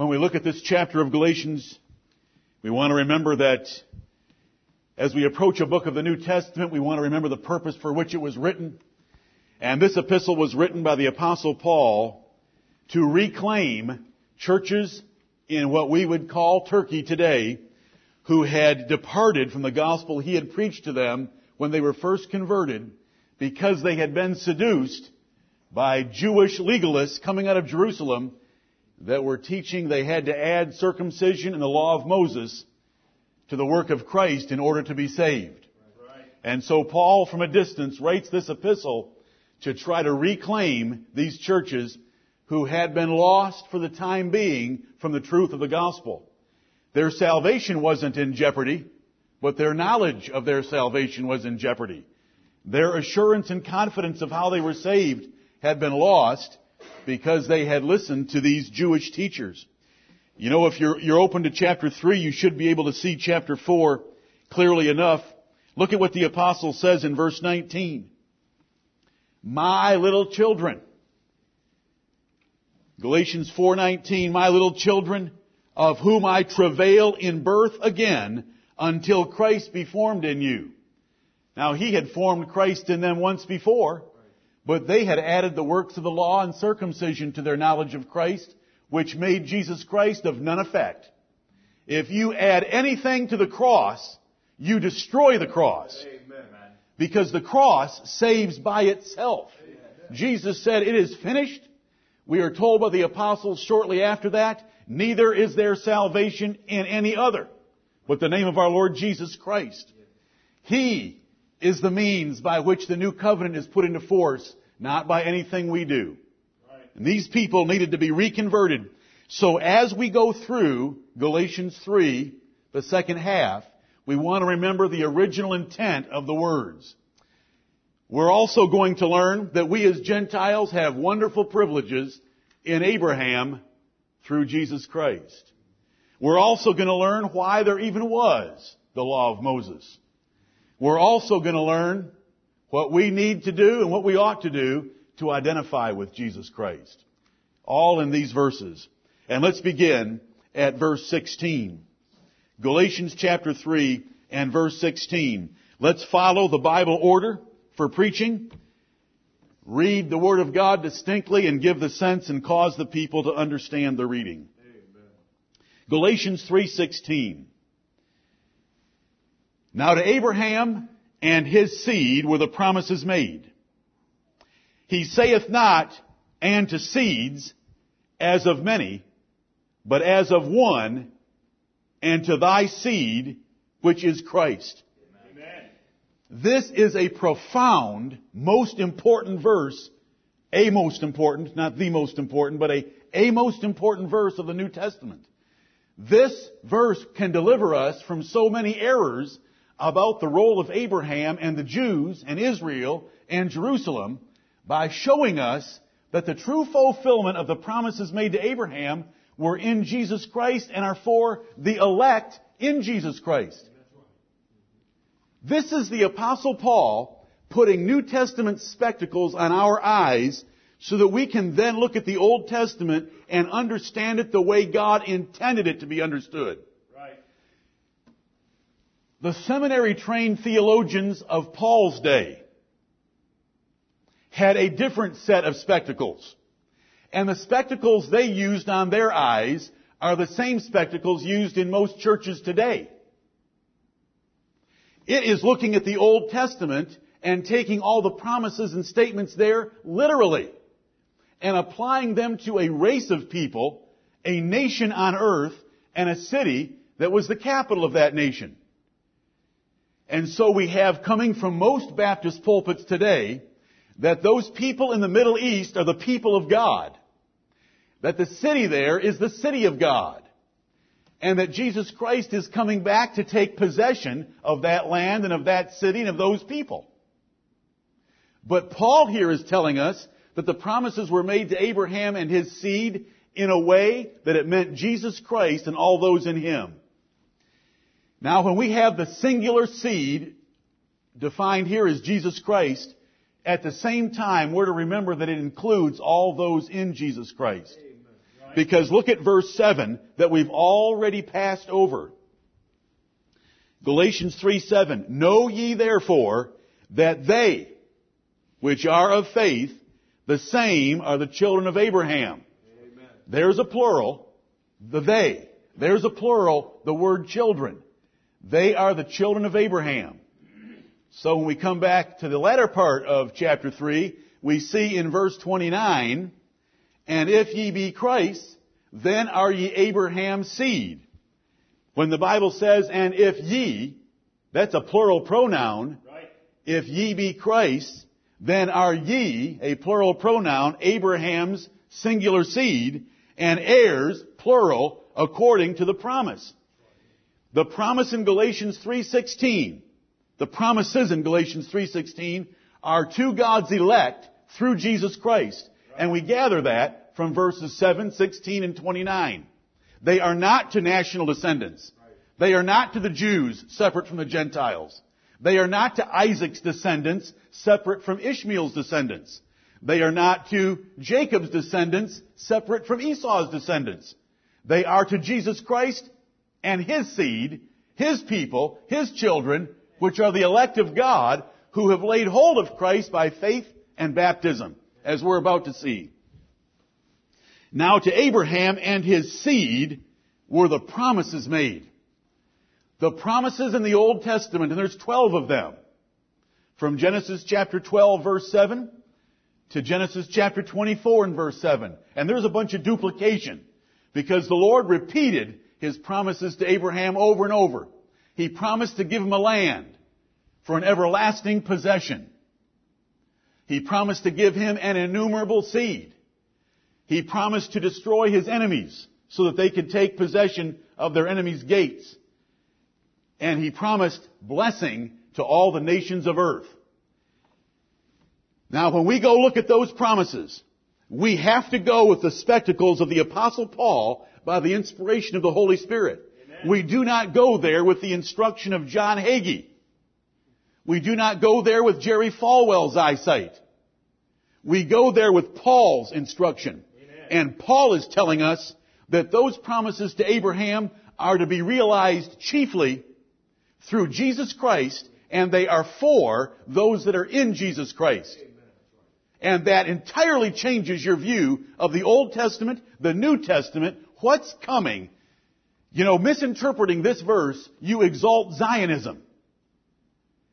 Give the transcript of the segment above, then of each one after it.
When we look at this chapter of Galatians, we want to remember that as we approach a book of the New Testament, we want to remember the purpose for which it was written. And this epistle was written by the apostle Paul to reclaim churches in what we would call Turkey today who had departed from the gospel he had preached to them when they were first converted because they had been seduced by Jewish legalists coming out of Jerusalem that were teaching they had to add circumcision and the law of Moses to the work of Christ in order to be saved. And so Paul from a distance writes this epistle to try to reclaim these churches who had been lost for the time being from the truth of the gospel. Their salvation wasn't in jeopardy, but their knowledge of their salvation was in jeopardy. Their assurance and confidence of how they were saved had been lost because they had listened to these Jewish teachers. You know, if you're, you're open to chapter 3, you should be able to see chapter 4 clearly enough. Look at what the apostle says in verse 19. My little children. Galatians 4:19, my little children, of whom I travail in birth again until Christ be formed in you. Now he had formed Christ in them once before, but they had added the works of the law and circumcision to their knowledge of Christ, which made Jesus Christ of none effect. If you add anything to the cross, you destroy the cross. Amen. Because the cross saves by itself. Amen. Jesus said, it is finished. We are told by the apostles shortly after that, neither is there salvation in any other but the name of our Lord Jesus Christ. He is the means by which the new covenant is put into force, not by anything we do. And these people needed to be reconverted. So as we go through Galatians 3, the second half, we want to remember the original intent of the words. We're also going to learn that we as Gentiles have wonderful privileges in Abraham through Jesus Christ. We're also going to learn why there even was the law of Moses. We're also going to learn what we need to do and what we ought to do to identify with Jesus Christ. All in these verses. And let's begin at verse 16. Galatians chapter 3 and verse 16. Let's follow the Bible order for preaching. Read the Word of God distinctly and give the sense and cause the people to understand the reading. Amen. Galatians 3:16. Now to Abraham and his seed were the promises made. He saith not, and to seeds, as of many, but as of one, and to thy seed, which is Christ. Amen. This is a profound, most important verse, a most important, not the most important, but a, a most important verse of the New Testament. This verse can deliver us from so many errors about the role of Abraham and the Jews and Israel and Jerusalem by showing us that the true fulfillment of the promises made to Abraham were in Jesus Christ and are for the elect in Jesus Christ. This is the apostle Paul putting New Testament spectacles on our eyes so that we can then look at the Old Testament and understand it the way God intended it to be understood. The seminary trained theologians of Paul's day had a different set of spectacles. And the spectacles they used on their eyes are the same spectacles used in most churches today. It is looking at the Old Testament and taking all the promises and statements there literally and applying them to a race of people, a nation on earth, and a city that was the capital of that nation. And so we have coming from most Baptist pulpits today that those people in the Middle East are the people of God. That the city there is the city of God. And that Jesus Christ is coming back to take possession of that land and of that city and of those people. But Paul here is telling us that the promises were made to Abraham and his seed in a way that it meant Jesus Christ and all those in him. Now, when we have the singular seed defined here as Jesus Christ, at the same time, we're to remember that it includes all those in Jesus Christ. Because look at verse 7 that we've already passed over. Galatians 3 7. Know ye therefore that they, which are of faith, the same are the children of Abraham. Amen. There's a plural, the they. There's a plural, the word children. They are the children of Abraham. So when we come back to the latter part of chapter 3, we see in verse 29, and if ye be Christ, then are ye Abraham's seed. When the Bible says, and if ye, that's a plural pronoun. Right. If ye be Christ, then are ye, a plural pronoun, Abraham's singular seed, and heirs, plural, according to the promise. The promise in Galatians 3.16, the promises in Galatians 3.16 are to God's elect through Jesus Christ. And we gather that from verses 7, 16, and 29. They are not to national descendants. They are not to the Jews separate from the Gentiles. They are not to Isaac's descendants separate from Ishmael's descendants. They are not to Jacob's descendants separate from Esau's descendants. They are to Jesus Christ and His seed, His people, His children, which are the elect of God, who have laid hold of Christ by faith and baptism, as we're about to see. Now to Abraham and his seed were the promises made. The promises in the Old Testament, and there's 12 of them. From Genesis chapter 12 verse 7 to Genesis chapter 24 and verse 7. And there's a bunch of duplication because the Lord repeated His promises to Abraham over and over. He promised to give him a land for an everlasting possession. He promised to give him an innumerable seed. He promised to destroy his enemies so that they could take possession of their enemies' gates. And he promised blessing to all the nations of earth. Now when we go look at those promises, we have to go with the spectacles of the apostle Paul by the inspiration of the Holy Spirit. Amen. We do not go there with the instruction of John Hagee. We do not go there with Jerry Falwell's eyesight. We go there with Paul's instruction. And Paul is telling us that those promises to Abraham are to be realized chiefly through Jesus Christ, and they are for those that are in Jesus Christ. And that entirely changes your view of the Old Testament, the New Testament, what's coming. You know, misinterpreting this verse, you exalt Zionism.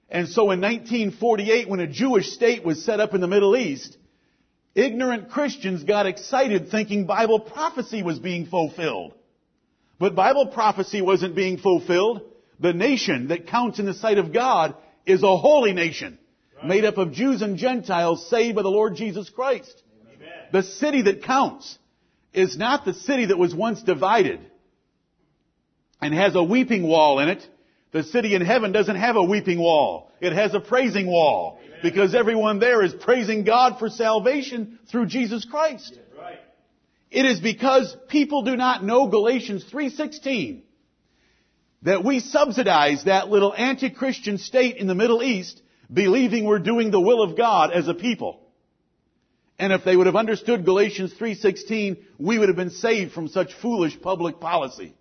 And so in 1948, when a Jewish state was set up in the Middle East, ignorant Christians got excited thinking Bible prophecy was being fulfilled. But Bible prophecy wasn't being fulfilled. The nation that counts in the sight of God is a holy nation. Made up of Jews and Gentiles saved by the Lord Jesus Christ. Amen. The city that counts is not the city that was once divided and has a weeping wall in it. The city in heaven doesn't have a weeping wall. It has a praising wall. Amen. Because everyone there is praising God for salvation through Jesus Christ. Right. It is because people do not know Galatians 3.16 that we subsidize that little anti-Christian state in the Middle East believing we're doing the will of God as a people. And if they would have understood Galatians 3.16, we would have been saved from such foolish public policy.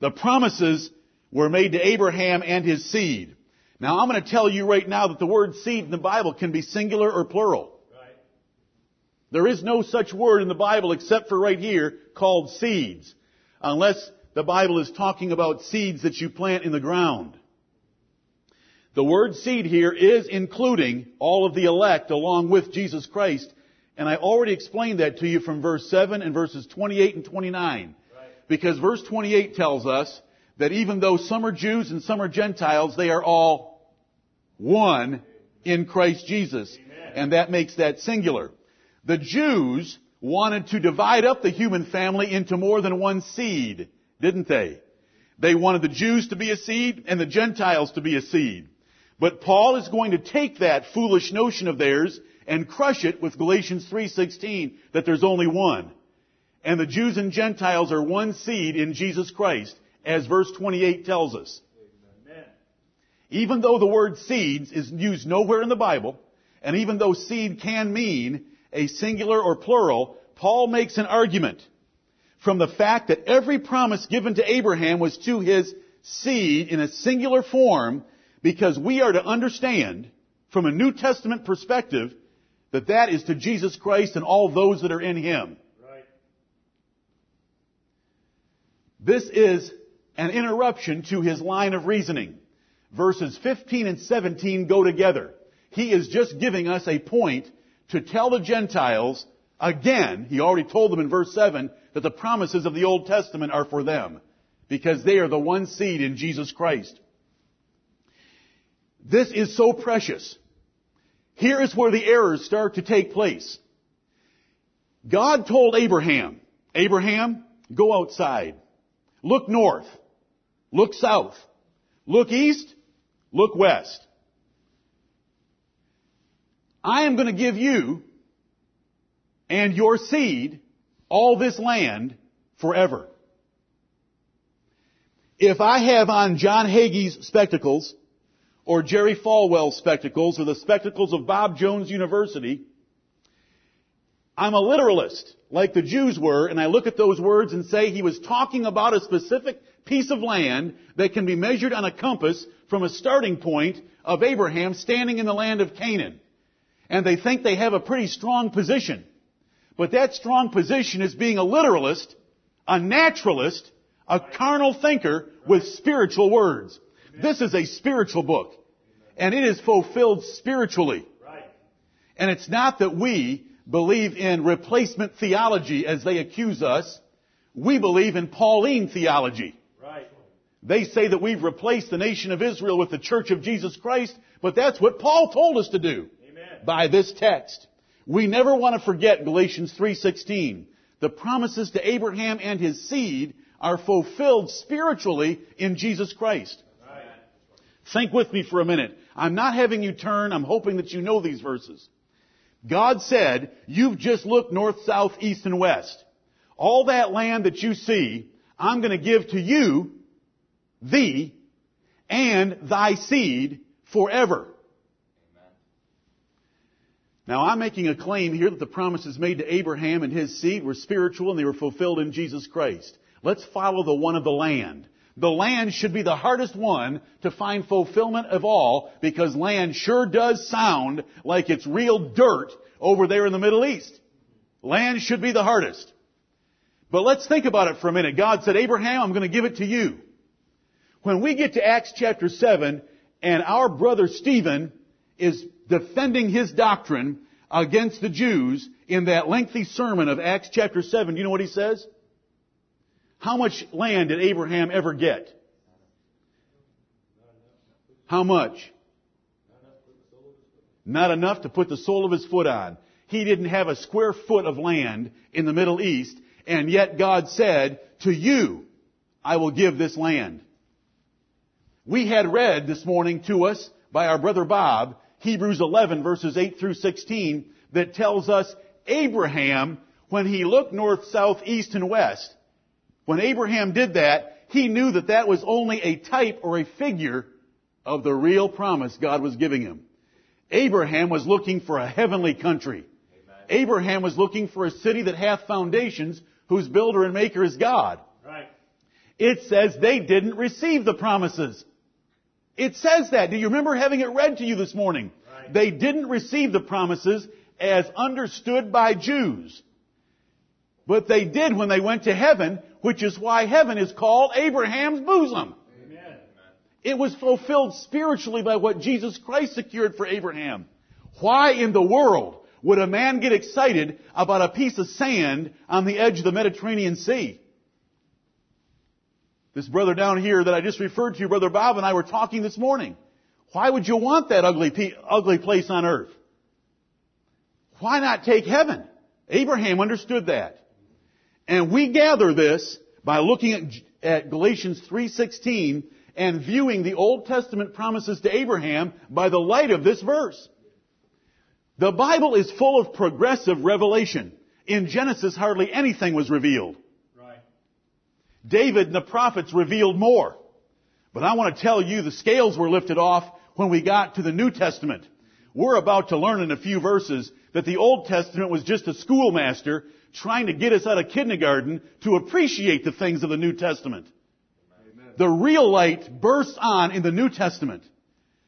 The promises were made to Abraham and his seed. Now I'm going to tell you right now that the word seed in the Bible can be singular or plural. Right. There is no such word in the Bible except for right here called seeds. Unless the Bible is talking about seeds that you plant in the ground. The word seed here is including all of the elect along with Jesus Christ. And I already explained that to you from verse 7 and verses 28 and 29. Right. Because verse 28 tells us that even though some are Jews and some are Gentiles, they are all one in Christ Jesus. Amen. And that makes that singular. The Jews wanted to divide up the human family into more than one seed, didn't they? They wanted the Jews to be a seed and the Gentiles to be a seed. But Paul is going to take that foolish notion of theirs and crush it with Galatians 3:16 that there's only one. And the Jews and Gentiles are one seed in Jesus Christ, as verse 28 tells us. Amen. Even though the word seeds is used nowhere in the Bible, and even though seed can mean a singular or plural, Paul makes an argument from the fact that every promise given to Abraham was to his seed in a singular form because we are to understand from a New Testament perspective that that is to Jesus Christ and all those that are in Him. Right. This is an interruption to his line of reasoning. Verses 15 and 17 go together. He is just giving us a point to tell the Gentiles again, he already told them in verse 7 that the promises of the Old Testament are for them because they are the one seed in Jesus Christ. This is so precious. Here is where the errors start to take place. God told Abraham, Abraham, go outside. Look north. Look south. Look east. Look west. I am going to give you and your seed all this land forever. If I have on John Hagee's spectacles, or Jerry Falwell's spectacles, or the spectacles of Bob Jones University, I'm a literalist, like the Jews were, and I look at those words and say he was talking about a specific piece of land that can be measured on a compass from a starting point of Abraham standing in the land of Canaan. And they think they have a pretty strong position. But that strong position is being a literalist, a naturalist, a carnal thinker with spiritual words. This is a spiritual book. And it is fulfilled spiritually. Right. And it's not that we believe in replacement theology as they accuse us. We believe in Pauline theology. Right. They say that we've replaced the nation of Israel with the church of Jesus Christ, but that's what Paul told us to do Amen. by this text. We never want to forget Galatians 3:16. The promises to Abraham and his seed are fulfilled spiritually in Jesus Christ. Think with me for a minute. I'm not having you turn. I'm hoping that you know these verses. God said, you've just looked north, south, east, and west. All that land that you see, I'm going to give to you, thee, and thy seed forever. Now I'm making a claim here that the promises made to Abraham and his seed were spiritual and they were fulfilled in Jesus Christ. Let's follow the one of the land. The land should be the hardest one to find fulfillment of all because land sure does sound like it's real dirt over there in the Middle East. Land should be the hardest. But let's think about it for a minute. God said, Abraham, I'm going to give it to you. When we get to Acts chapter 7 and our brother Stephen is defending his doctrine against the Jews in that lengthy sermon of Acts chapter 7, do you know what he says? How much land did Abraham ever get? How much? Not enough to put the sole of his foot on. He didn't have a square foot of land in the Middle East, and yet God said, to you, I will give this land. We had read this morning to us by our brother Bob, Hebrews 11 verses 8 through 16, that tells us Abraham, when he looked north, south, east, and west, when Abraham did that, he knew that that was only a type or a figure of the real promise God was giving him. Abraham was looking for a heavenly country. Abraham was looking for a city that hath foundations, whose builder and maker is God. Right. It says they didn't receive the promises. It says that. Do you remember having it read to you this morning? Right. They didn't receive the promises as understood by Jews. But they did when they went to heaven, which is why heaven is called Abraham's bosom. Amen. It was fulfilled spiritually by what Jesus Christ secured for Abraham. Why in the world would a man get excited about a piece of sand on the edge of the Mediterranean Sea? This brother down here that I just referred to, Brother Bob and I were talking this morning. Why would you want that ugly, pe- ugly place on earth? Why not take heaven? Abraham understood that. And we gather this by looking at, at Galatians 3.16 and viewing the Old Testament promises to Abraham by the light of this verse. The Bible is full of progressive revelation. In Genesis, hardly anything was revealed. Right. David and the prophets revealed more. But I want to tell you the scales were lifted off when we got to the New Testament. We're about to learn in a few verses that the Old Testament was just a schoolmaster trying to get us out of kindergarten to appreciate the things of the New Testament. The real light bursts on in the New Testament.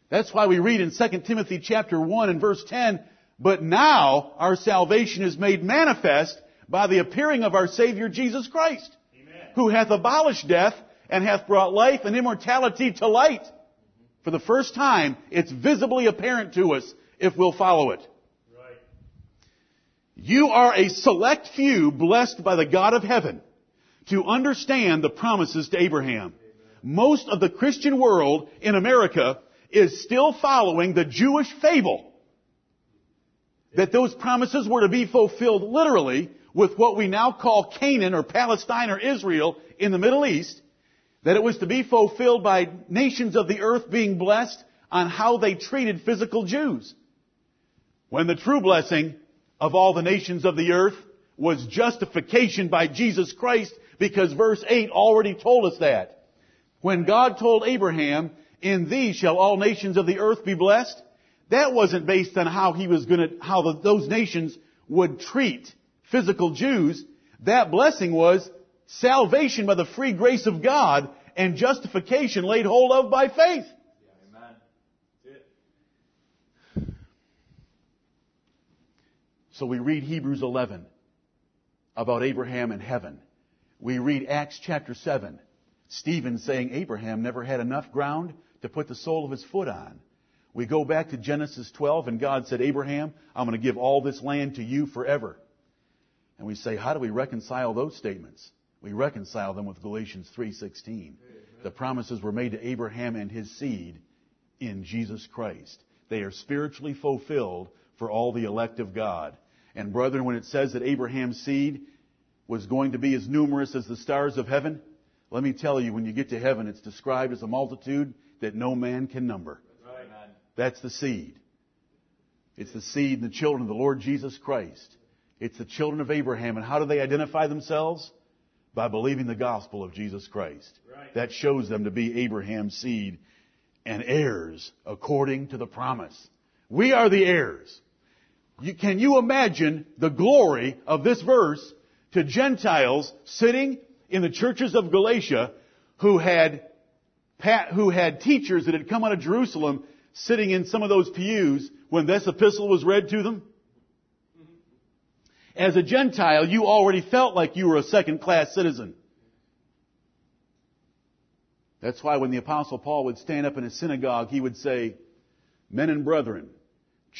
That's why we read in 2 Timothy chapter 1 and verse 10, but now our salvation is made manifest by the appearing of our Savior Jesus Christ, Amen. who hath abolished death and hath brought life and immortality to light. Mm-hmm. For the first time, it's visibly apparent to us if we'll follow it. You are a select few blessed by the God of heaven to understand the promises to Abraham. Most of the Christian world in America is still following the Jewish fable that those promises were to be fulfilled literally with what we now call Canaan or Palestine or Israel in the Middle East, that it was to be fulfilled by nations of the earth being blessed on how they treated physical Jews. When the true blessing of all the nations of the earth was justification by Jesus Christ because verse 8 already told us that. When God told Abraham, in thee shall all nations of the earth be blessed, that wasn't based on how he was gonna, how the, those nations would treat physical Jews. That blessing was salvation by the free grace of God and justification laid hold of by faith. So we read Hebrews 11 about Abraham and heaven. We read Acts chapter 7. Stephen saying Abraham never had enough ground to put the sole of his foot on. We go back to Genesis 12 and God said, Abraham, I'm going to give all this land to you forever. And we say, how do we reconcile those statements? We reconcile them with Galatians 3:16. The promises were made to Abraham and his seed in Jesus Christ. They are spiritually fulfilled for all the elect of God. And brethren, when it says that Abraham's seed was going to be as numerous as the stars of heaven, let me tell you, when you get to heaven, it's described as a multitude that no man can number. That's the seed. It's the seed and the children of the Lord Jesus Christ. It's the children of Abraham. And how do they identify themselves? By believing the gospel of Jesus Christ. Right. That shows them to be Abraham's seed and heirs according to the promise. We are the heirs. You, can you imagine the glory of this verse to Gentiles sitting in the churches of Galatia who had, who had teachers that had come out of Jerusalem sitting in some of those pews when this epistle was read to them? As a Gentile, you already felt like you were a second class citizen. That's why when the apostle Paul would stand up in a synagogue, he would say, Men and brethren,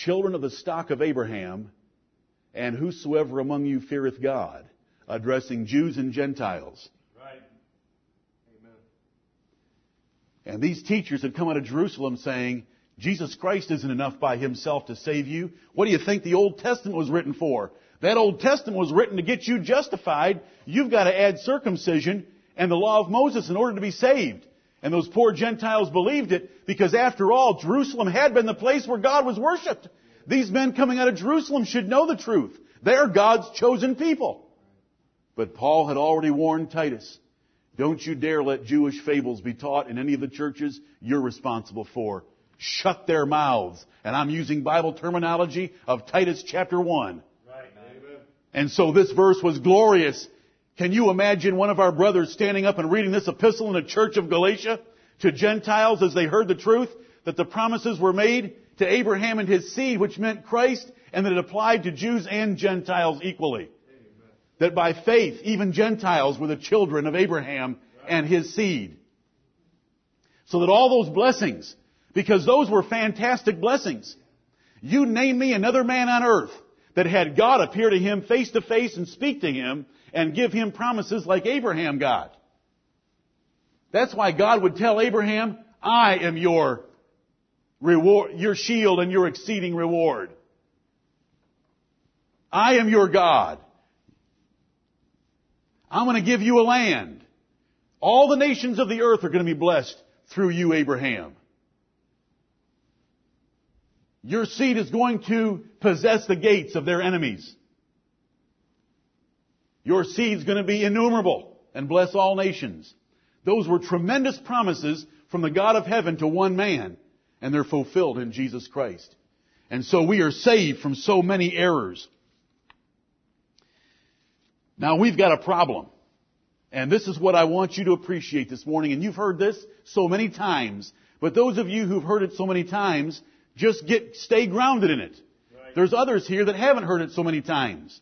children of the stock of Abraham, and whosoever among you feareth God, addressing Jews and Gentiles. Right. Amen. And these teachers had come out of Jerusalem saying, Jesus Christ isn't enough by himself to save you. What do you think the Old Testament was written for? That Old Testament was written to get you justified. You've got to add circumcision and the law of Moses in order to be saved. And those poor Gentiles believed it because after all, Jerusalem had been the place where God was worshipped. These men coming out of Jerusalem should know the truth. They're God's chosen people. But Paul had already warned Titus, don't you dare let Jewish fables be taught in any of the churches you're responsible for. Shut their mouths. And I'm using Bible terminology of Titus chapter 1. Right. And so this verse was glorious. Can you imagine one of our brothers standing up and reading this epistle in a church of Galatia to Gentiles as they heard the truth that the promises were made to Abraham and his seed, which meant Christ, and that it applied to Jews and Gentiles equally. Amen. That by faith, even Gentiles were the children of Abraham and his seed. So that all those blessings, because those were fantastic blessings. You name me another man on earth that had God appear to him face to face and speak to him and give him promises like Abraham got. That's why God would tell Abraham, I am your reward, your shield and your exceeding reward. I am your God. I'm going to give you a land. All the nations of the earth are going to be blessed through you, Abraham. Your seed is going to possess the gates of their enemies. Your seed's going to be innumerable and bless all nations. Those were tremendous promises from the God of heaven to one man, and they're fulfilled in Jesus Christ. And so we are saved from so many errors. Now we've got a problem. And this is what I want you to appreciate this morning. And you've heard this so many times. But those of you who've heard it so many times, just get, stay grounded in it. Right. There's others here that haven't heard it so many times.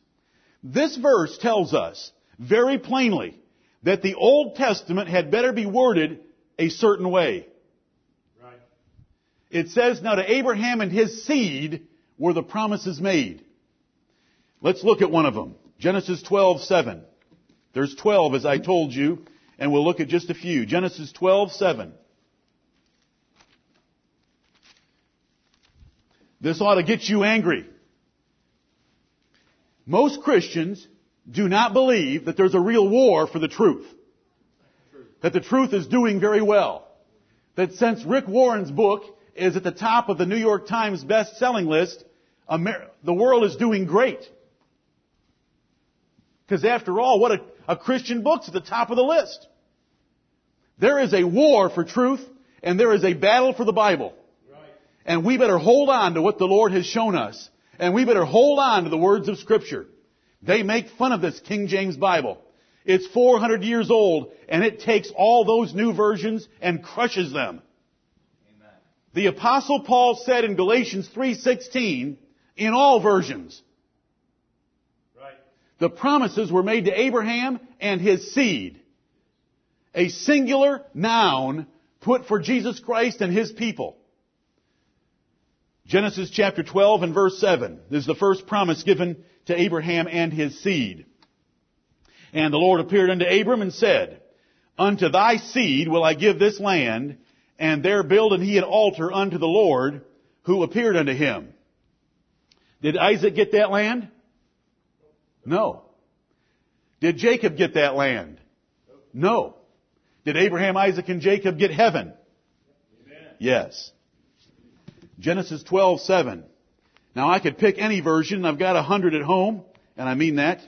This verse tells us very plainly that the Old Testament had better be worded a certain way. Right. It says, now to Abraham and his seed were the promises made. Let's look at one of them. Genesis 12, 7. There's 12 as I told you, and we'll look at just a few. Genesis 12, 7. This ought to get you angry. Most Christians do not believe that there's a real war for the truth. That the truth is doing very well. That since Rick Warren's book is at the top of the New York Times best-selling list, Amer- the world is doing great. Because after all, what a, a Christian book's at the top of the list. There is a war for truth, and there is a battle for the Bible. Right. And we better hold on to what the Lord has shown us. And we better hold on to the words of Scripture. They make fun of this King James Bible. It's 400 years old, and it takes all those new versions and crushes them. Amen. The apostle Paul said in Galatians 3:16, in all versions, the promises were made to Abraham and his seed. A singular noun put for Jesus Christ and his people. Genesis chapter 12 and verse 7 this is the first promise given to Abraham and his seed. And the Lord appeared unto Abram and said, Unto thy seed will I give this land, and there build and he an altar unto the Lord who appeared unto him. Did Isaac get that land? No. Did Jacob get that land? No. Did Abraham, Isaac, and Jacob get heaven? Amen. Yes. Genesis 12, 7. Now I could pick any version. I've got a hundred at home, and I mean that.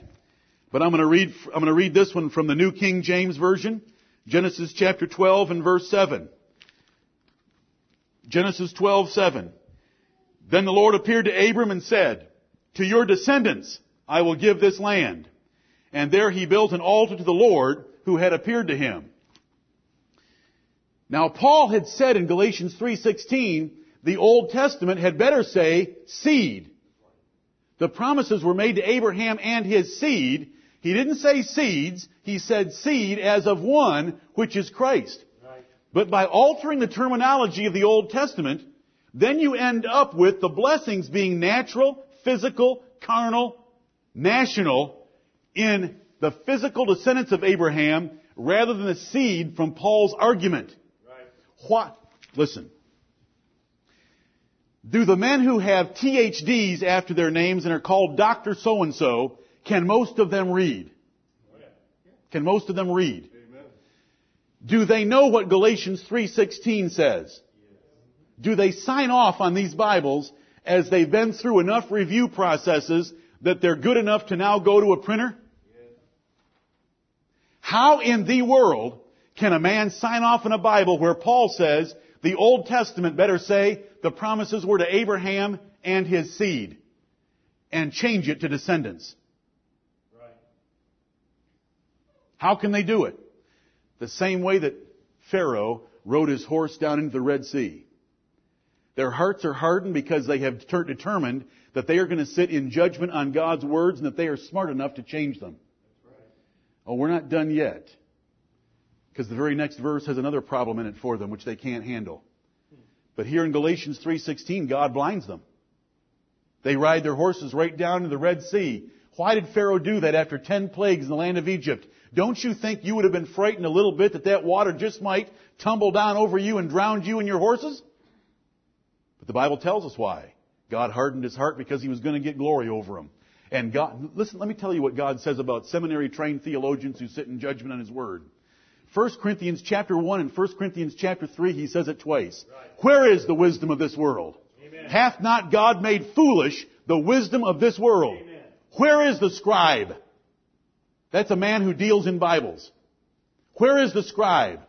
But I'm going to read, I'm going to read this one from the New King James Version. Genesis chapter 12 and verse 7. Genesis 12, 7. Then the Lord appeared to Abram and said, To your descendants I will give this land. And there he built an altar to the Lord who had appeared to him. Now Paul had said in Galatians 3:16, the Old Testament had better say seed. The promises were made to Abraham and his seed. He didn't say seeds, he said seed as of one, which is Christ. Right. But by altering the terminology of the Old Testament, then you end up with the blessings being natural, physical, carnal, national in the physical descendants of Abraham rather than the seed from Paul's argument. Right. What? Listen. Do the men who have THDs after their names and are called Dr. So-and-so, can most of them read? Can most of them read? Do they know what Galatians 3.16 says? Do they sign off on these Bibles as they've been through enough review processes that they're good enough to now go to a printer? How in the world can a man sign off on a Bible where Paul says the Old Testament better say the promises were to Abraham and his seed and change it to descendants? Right. How can they do it? The same way that Pharaoh rode his horse down into the Red Sea. Their hearts are hardened because they have determined that they are going to sit in judgment on God's words and that they are smart enough to change them. Oh, we're not done yet. Because the very next verse has another problem in it for them which they can't handle. But here in Galatians 3:16, God blinds them. They ride their horses right down to the Red Sea. Why did Pharaoh do that after 10 plagues in the land of Egypt? Don't you think you would have been frightened a little bit that that water just might tumble down over you and drown you and your horses? But the Bible tells us why. God hardened his heart because he was going to get glory over him. And God, listen, let me tell you what God says about seminary trained theologians who sit in judgment on his word. 1 Corinthians chapter 1 and 1 Corinthians chapter 3, he says it twice. Right. Where is the wisdom of this world? Amen. Hath not God made foolish the wisdom of this world? Amen. Where is the scribe? That's a man who deals in Bibles. Where is the scribe?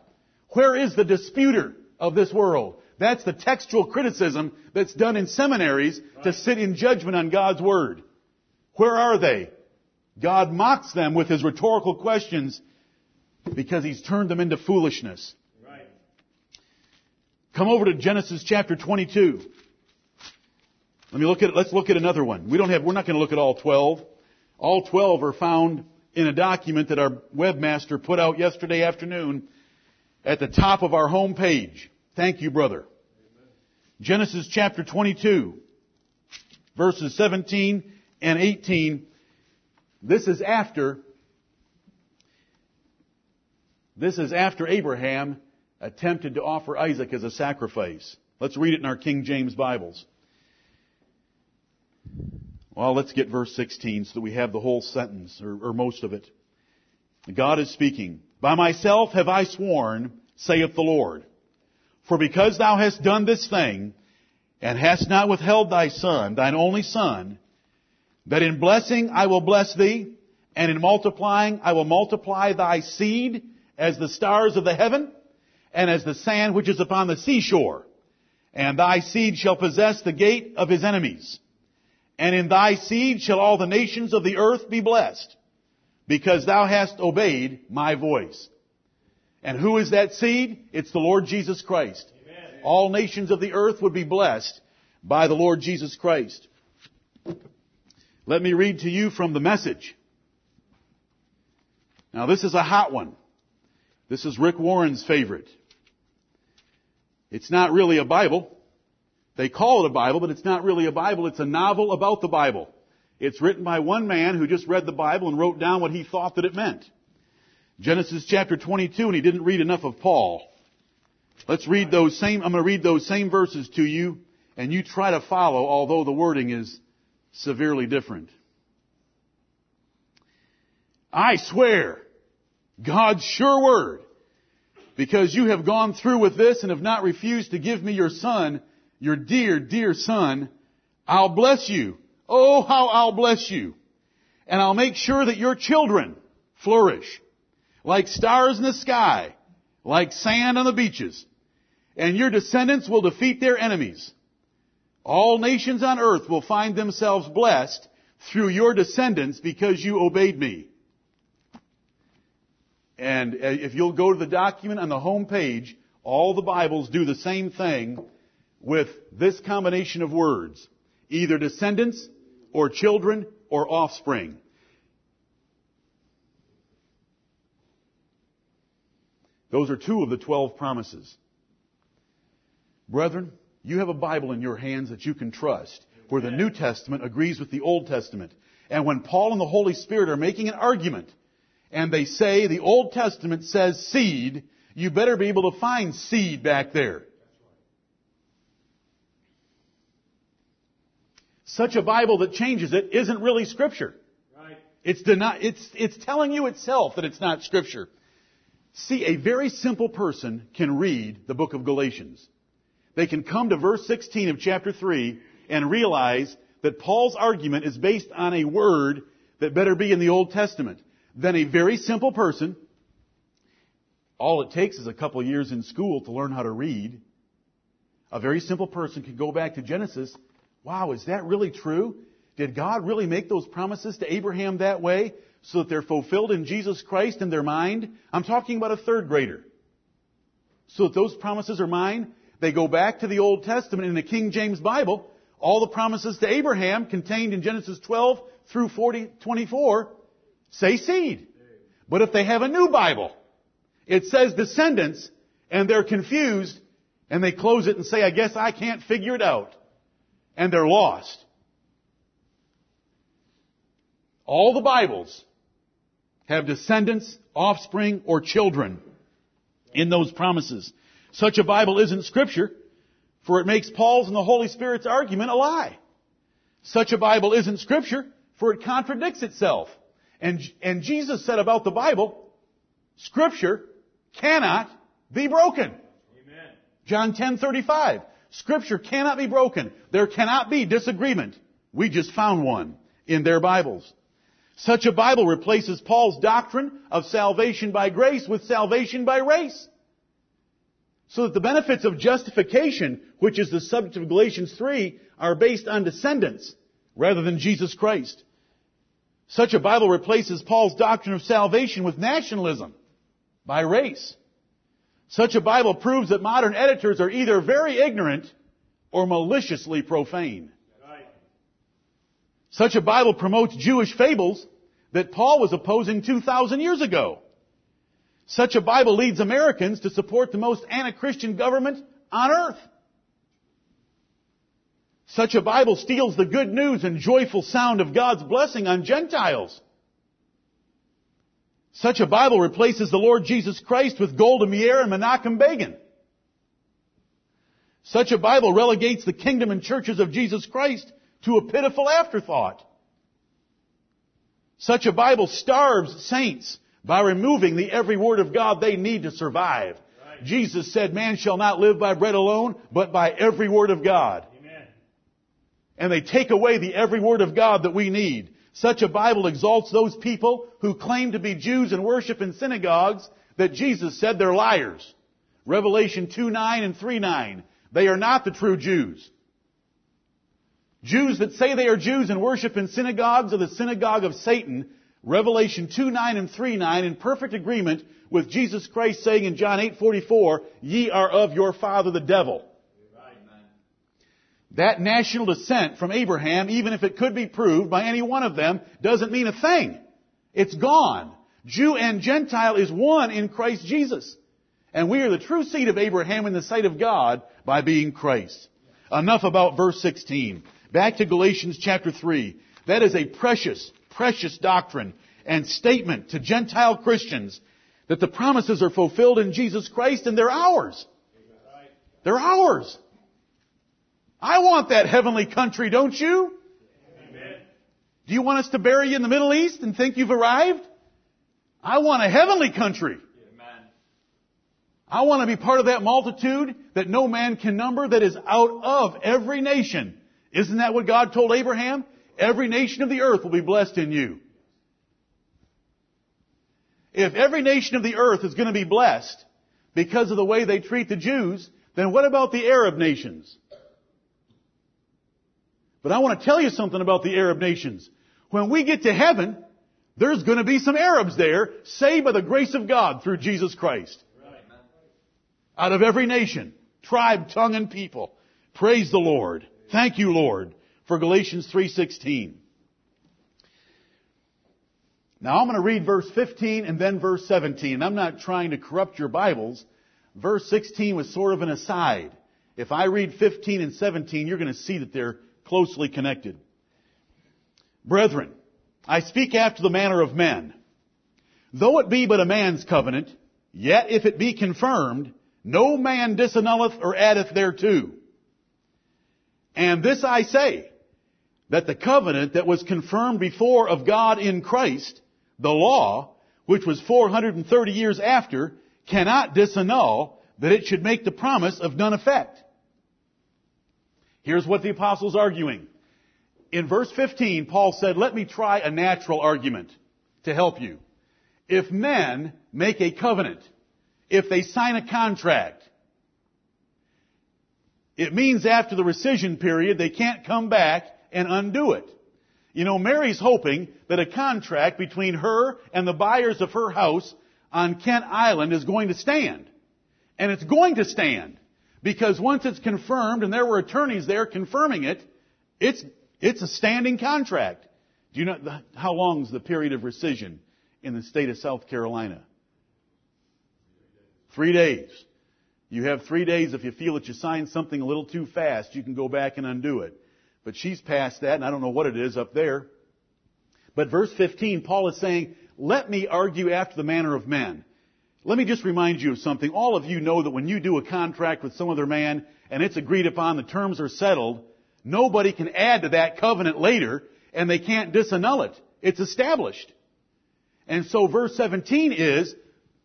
Where is the disputer of this world? That's the textual criticism that's done in seminaries to sit in judgment on God's Word. Where are they? God mocks them with his rhetorical questions because he's turned them into foolishness. Right. Come over to Genesis chapter 22. Let me look at, let's look at another one. We don't have, we're not going to look at all 12. All 12 are found in a document that our webmaster put out yesterday afternoon at the top of our home page. Thank you, brother. Genesis chapter 22, verses 17 and 18. This is after, this is after Abraham attempted to offer Isaac as a sacrifice. Let's read it in our King James Bibles. Well, let's get verse 16 so that we have the whole sentence, or, or most of it. God is speaking. By myself have I sworn, saith the Lord. For because thou hast done this thing, and hast not withheld thy son, thine only son, that in blessing I will bless thee, and in multiplying I will multiply thy seed as the stars of the heaven, and as the sand which is upon the seashore. And thy seed shall possess the gate of his enemies. And in thy seed shall all the nations of the earth be blessed, because thou hast obeyed my voice. And who is that seed? It's the Lord Jesus Christ. Amen. All nations of the earth would be blessed by the Lord Jesus Christ. Let me read to you from the message. Now this is a hot one. This is Rick Warren's favorite. It's not really a Bible. They call it a Bible, but it's not really a Bible. It's a novel about the Bible. It's written by one man who just read the Bible and wrote down what he thought that it meant. Genesis chapter 22, and he didn't read enough of Paul. Let's read those same, I'm going to read those same verses to you, and you try to follow, although the wording is severely different. I swear, God's sure word, because you have gone through with this and have not refused to give me your son, your dear, dear son, I'll bless you. Oh, how I'll bless you. And I'll make sure that your children flourish like stars in the sky, like sand on the beaches. And your descendants will defeat their enemies. All nations on earth will find themselves blessed through your descendants because you obeyed me. And uh, if you'll go to the document on the home page, all the Bibles do the same thing with this combination of words. Either descendants or children or offspring. Those are two of the twelve promises. Brethren, you have a Bible in your hands that you can trust, where the New Testament agrees with the Old Testament. And when Paul and the Holy Spirit are making an argument, and they say the Old Testament says seed, you better be able to find seed back there. Such a Bible that changes it isn't really Scripture. Right. It's, deni- it's, it's telling you itself that it's not Scripture. See, a very simple person can read the book of Galatians. They can come to verse 16 of chapter 3 and realize that Paul's argument is based on a word that better be in the Old Testament. Then a very simple person, all it takes is a couple years in school to learn how to read. A very simple person can go back to Genesis. Wow, is that really true? Did God really make those promises to Abraham that way so that they're fulfilled in Jesus Christ in their mind? I'm talking about a third grader. So that those promises are mine. They go back to the Old Testament in the King James Bible. All the promises to Abraham contained in Genesis 12 through 40, 24 say seed. But if they have a new Bible, it says descendants, and they're confused, and they close it and say, I guess I can't figure it out. And they're lost. All the Bibles have descendants, offspring, or children in those promises. Such a Bible isn't scripture, for it makes Paul's and the Holy Spirit's argument a lie. Such a Bible isn't scripture, for it contradicts itself. And, and Jesus said about the Bible, scripture cannot be broken. Amen. John 10:35. Scripture cannot be broken. There cannot be disagreement. We just found one in their Bibles. Such a Bible replaces Paul's doctrine of salvation by grace with salvation by race. So that the benefits of justification, which is the subject of Galatians 3, are based on descendants rather than Jesus Christ. Such a Bible replaces Paul's doctrine of salvation with nationalism by race. Such a Bible proves that modern editors are either very ignorant or maliciously profane. Such a Bible promotes Jewish fables that Paul was opposing 2,000 years ago. Such a Bible leads Americans to support the most anti-Christian government on earth. Such a Bible steals the good news and joyful sound of God's blessing on Gentiles. Such a Bible replaces the Lord Jesus Christ with Golda Meir and Menachem Begin. Such a Bible relegates the kingdom and churches of Jesus Christ to a pitiful afterthought. Such a Bible starves saints by removing the every word of God they need to survive. Right. Jesus said, man shall not live by bread alone, but by every word of God. And they take away the every word of God that we need. Such a Bible exalts those people who claim to be Jews and worship in synagogues that Jesus said they're liars. Revelation 2 9 and 3 9. They are not the true Jews. Jews that say they are Jews and worship in synagogues are the synagogue of Satan. Revelation 2 9 and 3 9 in perfect agreement with Jesus Christ saying in John 8 44, ye are of your father the devil. That national descent from Abraham, even if it could be proved by any one of them, doesn't mean a thing. It's gone. Jew and Gentile is one in Christ Jesus. And we are the true seed of Abraham in the sight of God by being Christ. Enough about verse 16. Back to Galatians chapter 3. That is a precious, precious doctrine and statement to Gentile Christians that the promises are fulfilled in Jesus Christ and they're ours. They're ours. I want that heavenly country, don't you? Amen. Do you want us to bury you in the Middle East and think you've arrived? I want a heavenly country. Amen. I want to be part of that multitude that no man can number that is out of every nation isn't that what God told Abraham? Every nation of the earth will be blessed in you. If every nation of the earth is going to be blessed because of the way they treat the Jews, then what about the Arab nations? But I want to tell you something about the Arab nations. When we get to heaven, there's going to be some Arabs there saved by the grace of God through Jesus Christ. Out of every nation, tribe, tongue, and people. Praise the Lord. Thank you, Lord, for Galatians 3.16. Now I'm going to read verse 15 and then verse 17. I'm not trying to corrupt your Bibles. Verse 16 was sort of an aside. If I read 15 and 17, you're going to see that they're closely connected. Brethren, I speak after the manner of men. Though it be but a man's covenant, yet if it be confirmed, no man disannulleth or addeth thereto. And this I say, that the covenant that was confirmed before of God in Christ, the law, which was 430 years after, cannot disannul that it should make the promise of none effect. Here's what the apostle's arguing. In verse 15, Paul said, let me try a natural argument to help you. If men make a covenant, if they sign a contract, it means after the rescission period, they can't come back and undo it. You know, Mary's hoping that a contract between her and the buyers of her house on Kent Island is going to stand. And it's going to stand. Because once it's confirmed, and there were attorneys there confirming it, it's, it's a standing contract. Do you know how long is the period of rescission in the state of South Carolina? Three days. You have three days if you feel that you signed something a little too fast, you can go back and undo it. But she's past that, and I don't know what it is up there. But verse 15, Paul is saying, let me argue after the manner of men. Let me just remind you of something. All of you know that when you do a contract with some other man and it's agreed upon, the terms are settled, nobody can add to that covenant later and they can't disannul it. It's established. And so verse 17 is,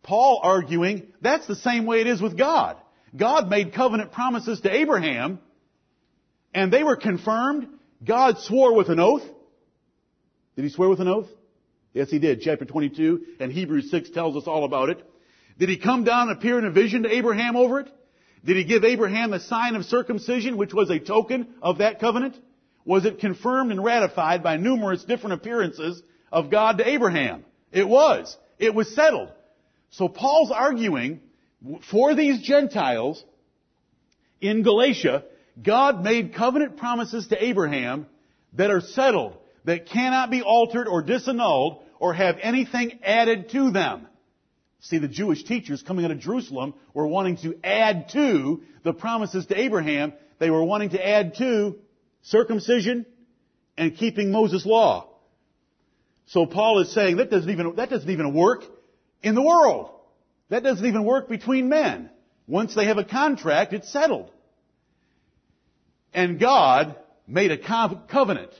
Paul arguing that's the same way it is with God. God made covenant promises to Abraham and they were confirmed. God swore with an oath. Did he swear with an oath? Yes, he did. Chapter 22 and Hebrews 6 tells us all about it. Did he come down and appear in a vision to Abraham over it? Did he give Abraham the sign of circumcision, which was a token of that covenant? Was it confirmed and ratified by numerous different appearances of God to Abraham. It was. It was settled. So Paul's arguing for these Gentiles in Galatia, God made covenant promises to Abraham that are settled, that cannot be altered or disannulled or have anything added to them. See, the Jewish teachers coming out of Jerusalem were wanting to add to the promises to Abraham. They were wanting to add to circumcision and keeping Moses' law. So Paul is saying that doesn't even, that doesn't even work in the world. That doesn't even work between men. Once they have a contract, it's settled. And God made a covenant,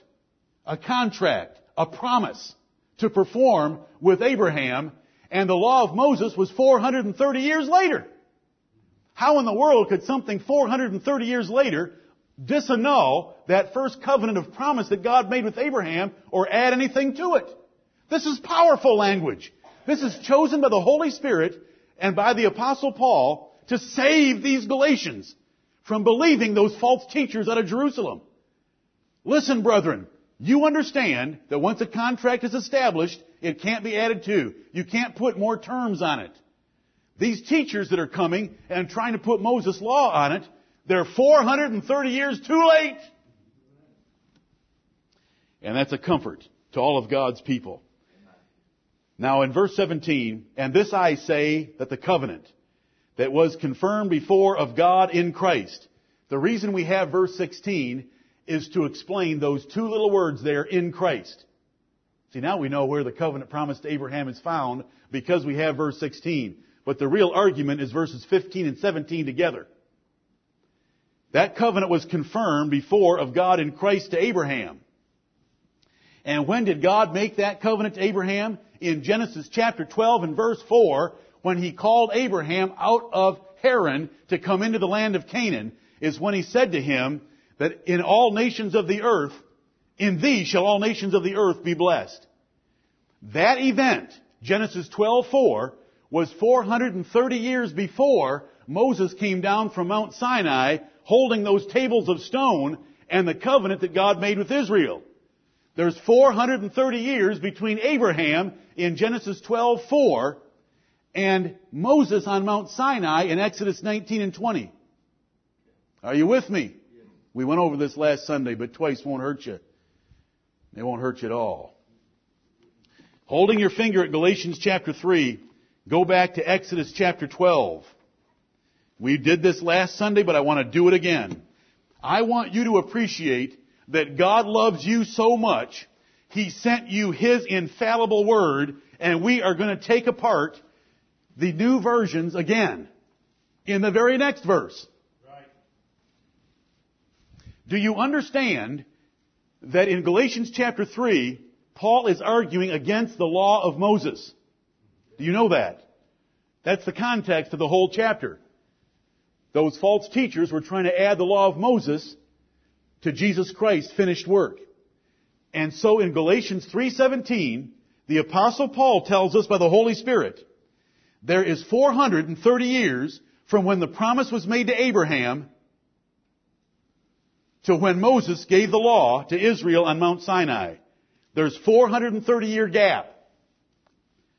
a contract, a promise to perform with Abraham, and the law of Moses was 430 years later. How in the world could something 430 years later disannul that first covenant of promise that God made with Abraham or add anything to it? This is powerful language. This is chosen by the Holy Spirit and by the Apostle Paul to save these Galatians from believing those false teachers out of Jerusalem. Listen, brethren, you understand that once a contract is established, it can't be added to. You can't put more terms on it. These teachers that are coming and trying to put Moses' law on it, they're 430 years too late. And that's a comfort to all of God's people. Now in verse 17, and this I say that the covenant that was confirmed before of God in Christ. The reason we have verse 16 is to explain those two little words there, in Christ. See, now we know where the covenant promise to Abraham is found because we have verse 16. But the real argument is verses 15 and 17 together. That covenant was confirmed before of God in Christ to Abraham. And when did God make that covenant to Abraham? In Genesis chapter 12 and verse 4, when he called Abraham out of Haran to come into the land of Canaan, is when he said to him that in all nations of the earth, in thee shall all nations of the earth be blessed. That event, Genesis 12:4, was 430 years before Moses came down from Mount Sinai holding those tables of stone and the covenant that God made with Israel. There's 430 years between Abraham in Genesis 12:4 and Moses on Mount Sinai in Exodus 19 and 20. Are you with me? We went over this last Sunday, but twice won't hurt you. It won't hurt you at all. Holding your finger at Galatians chapter 3, go back to Exodus chapter 12. We did this last Sunday, but I want to do it again. I want you to appreciate that God loves you so much, He sent you His infallible word, and we are going to take apart the new versions again in the very next verse. Do you understand that in Galatians chapter 3, Paul is arguing against the law of Moses? Do you know that? That's the context of the whole chapter. Those false teachers were trying to add the law of Moses to Jesus Christ's finished work. And so in Galatians 3:17, the apostle Paul tells us by the Holy Spirit there is 430 years from when the promise was made to Abraham to when Moses gave the law to Israel on Mount Sinai. There's 430 year gap.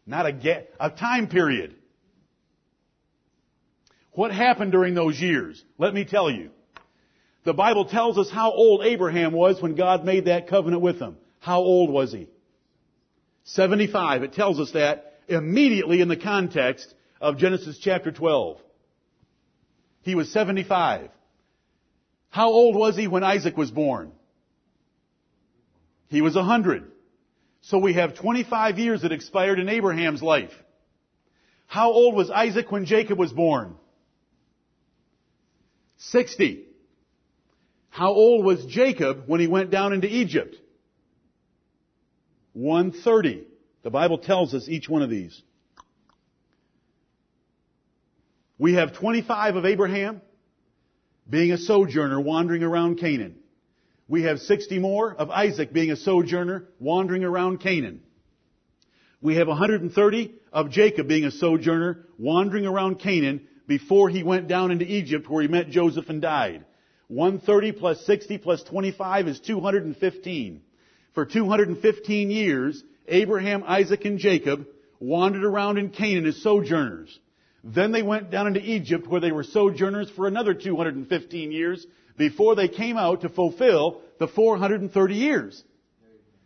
Not a gap, a time period. What happened during those years? Let me tell you. The Bible tells us how old Abraham was when God made that covenant with him. How old was he? 75. It tells us that immediately in the context of Genesis chapter 12. He was 75. How old was he when Isaac was born? He was a 100. So we have 25 years that expired in Abraham's life. How old was Isaac when Jacob was born? 60. How old was Jacob when he went down into Egypt? 130. The Bible tells us each one of these. We have 25 of Abraham being a sojourner wandering around Canaan. We have 60 more of Isaac being a sojourner wandering around Canaan. We have 130 of Jacob being a sojourner wandering around Canaan before he went down into Egypt where he met Joseph and died. 130 plus 60 plus 25 is 215. For 215 years, Abraham, Isaac, and Jacob wandered around in Canaan as sojourners. Then they went down into Egypt where they were sojourners for another 215 years before they came out to fulfill the 430 years.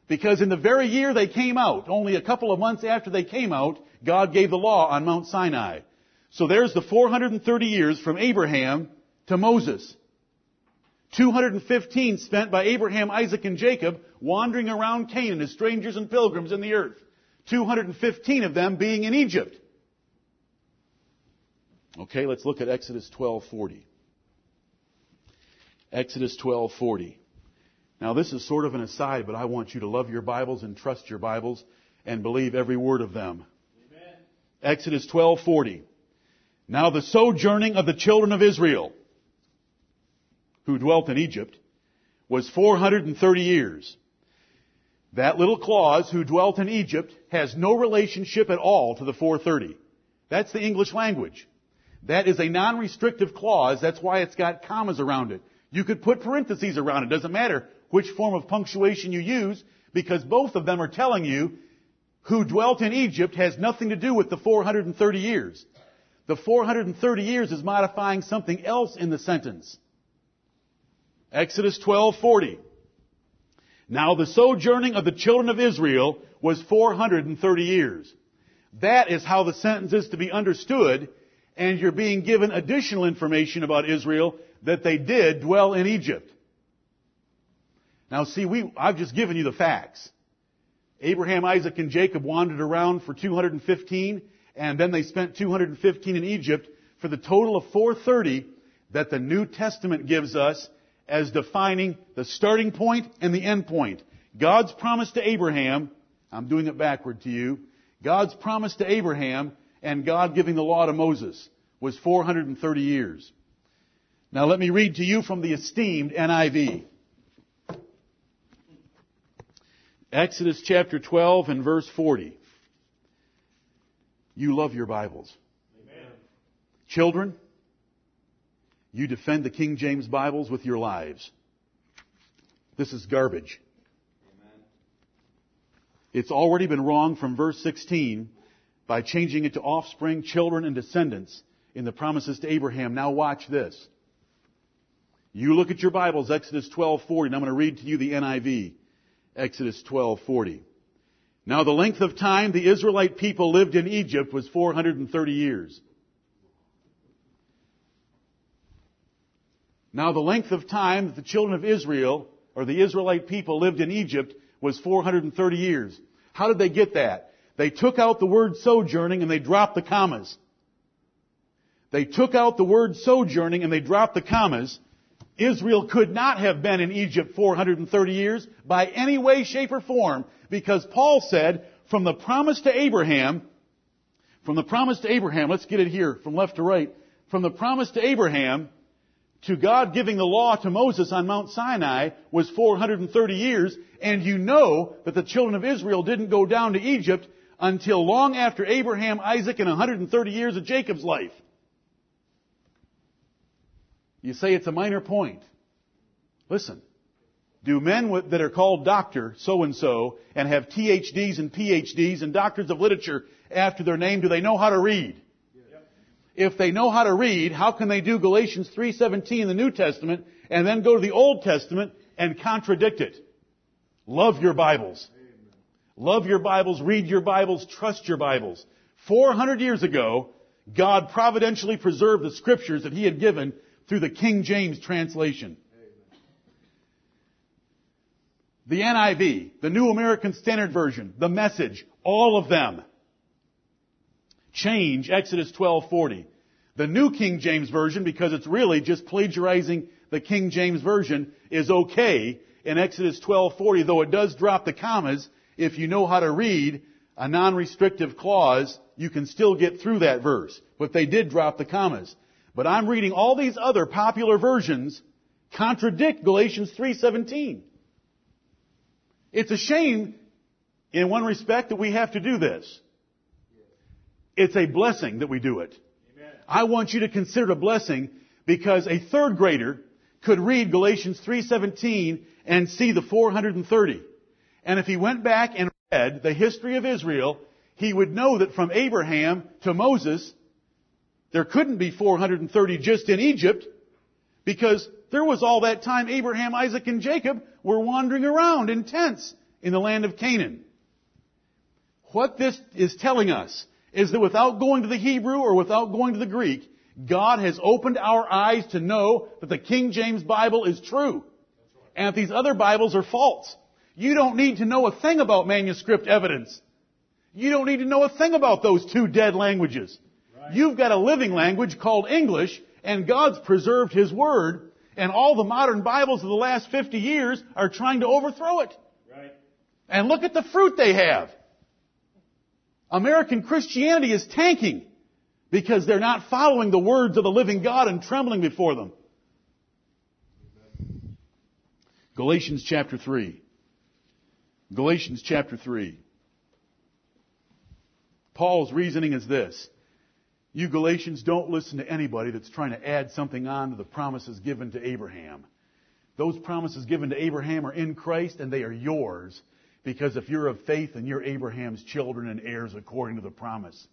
Because in the very year they came out, only a couple of months after they came out, God gave the law on Mount Sinai. So there's the 430 years from Abraham to Moses. 215 spent by Abraham, Isaac, and Jacob wandering around Canaan as strangers and pilgrims in the earth. 215 of them being in Egypt. Okay, let's look at Exodus 12:40. Exodus 12:40. Now this is sort of an aside, but I want you to love your Bibles and trust your Bibles and believe every word of them. Amen. Exodus 12:40. Now the sojourning of the children of Israel who dwelt in Egypt was 430 years. That little clause, who dwelt in Egypt, has no relationship at all to the 430. That's the English language. That is a non-restrictive clause. That's why it's got commas around it. You could put parentheses around it. Doesn't matter which form of punctuation you use because both of them are telling you who dwelt in Egypt has nothing to do with the 430 years. The 430 years is modifying something else in the sentence. Exodus 12:40. Now the sojourning of the children of Israel was 430 years. That is how the sentence is to be understood, and you're being given additional information about Israel that they did dwell in Egypt. Now see, we, I've just given you the facts. Abraham, Isaac, and Jacob wandered around for 215, and then they spent 215 in Egypt for the total of 430 that the New Testament gives us as defining the starting point and the end point. God's promise to Abraham, I'm doing it backward to you, God's promise to Abraham and God giving the law to Moses was 430 years. Now let me read to you from the esteemed NIV. Exodus chapter 12 and verse 40. You love your Bibles. Amen. Children, you defend the King James Bibles with your lives. This is garbage. Amen. It's already been wrong from verse 16 by changing it to offspring, children, and descendants in the promises to Abraham. Now watch this. You look at your Bibles, Exodus 12:40, and I'm going to read to you the NIV. Exodus 12:40. Now the length of time the Israelite people lived in Egypt was 430 years. Now the length of time that the children of Israel, or the Israelite people lived in Egypt was 430 years. How did they get that? They took out the word sojourning and they dropped the commas. They took out the word sojourning and they dropped the commas. Israel could not have been in Egypt 430 years by any way, shape, or form because Paul said, from the promise to Abraham, from the promise to Abraham, let's get it here from left to right, from the promise to Abraham, to God giving the law to Moses on Mount Sinai was 430 years, and you know that the children of Israel didn't go down to Egypt until long after Abraham, Isaac, and 130 years of Jacob's life. You say it's a minor point. Listen. Do men that are called doctor so and so and have THDs and PhDs and doctors of literature after their name, do they know how to read? if they know how to read, how can they do Galatians 3:17 in the New Testament and then go to the Old Testament and contradict it? Love your Bibles. Love your Bibles, read your Bibles, trust your Bibles. 400 years ago, God providentially preserved the scriptures that He had given through the King James translation. The NIV, the New American Standard Version, the Message, all of them change Exodus 12:40. The New King James Version, because it's really just plagiarizing the King James Version, is okay in Exodus 12:40, though it does drop the commas. If you know how to read a non-restrictive clause, you can still get through that verse. But they did drop the commas. But I'm reading all these other popular versions contradict Galatians 3:17. It's a shame in one respect that we have to do this. It's a blessing that we do it. Amen. I want you to consider it a blessing because a third grader could read Galatians 3:17 and see the 430. And if he went back and read the history of Israel, he would know that from Abraham to Moses, there couldn't be 430 just in Egypt, because there was all that time Abraham, Isaac, and Jacob were wandering around in tents in the land of Canaan. What this is telling us is that without going to the Hebrew or without going to the Greek, God has opened our eyes to know that the King James Bible is true. And that these other Bibles are false. You don't need to know a thing about manuscript evidence. You don't need to know a thing about those two dead languages. Right. You've got a living language called English, and God's preserved His Word, and all the modern Bibles of the last 50 years are trying to overthrow it. Right. And look at the fruit they have. American Christianity is tanking because they're not following the words of the living God and trembling before them. Galatians chapter 3. Galatians chapter 3. Paul's reasoning is this. You Galatians don't listen to anybody that's trying to add something on to the promises given to Abraham. Those promises given to Abraham are in Christ and they are yours because if you're of faith, then you're Abraham's children and heirs according to the promise.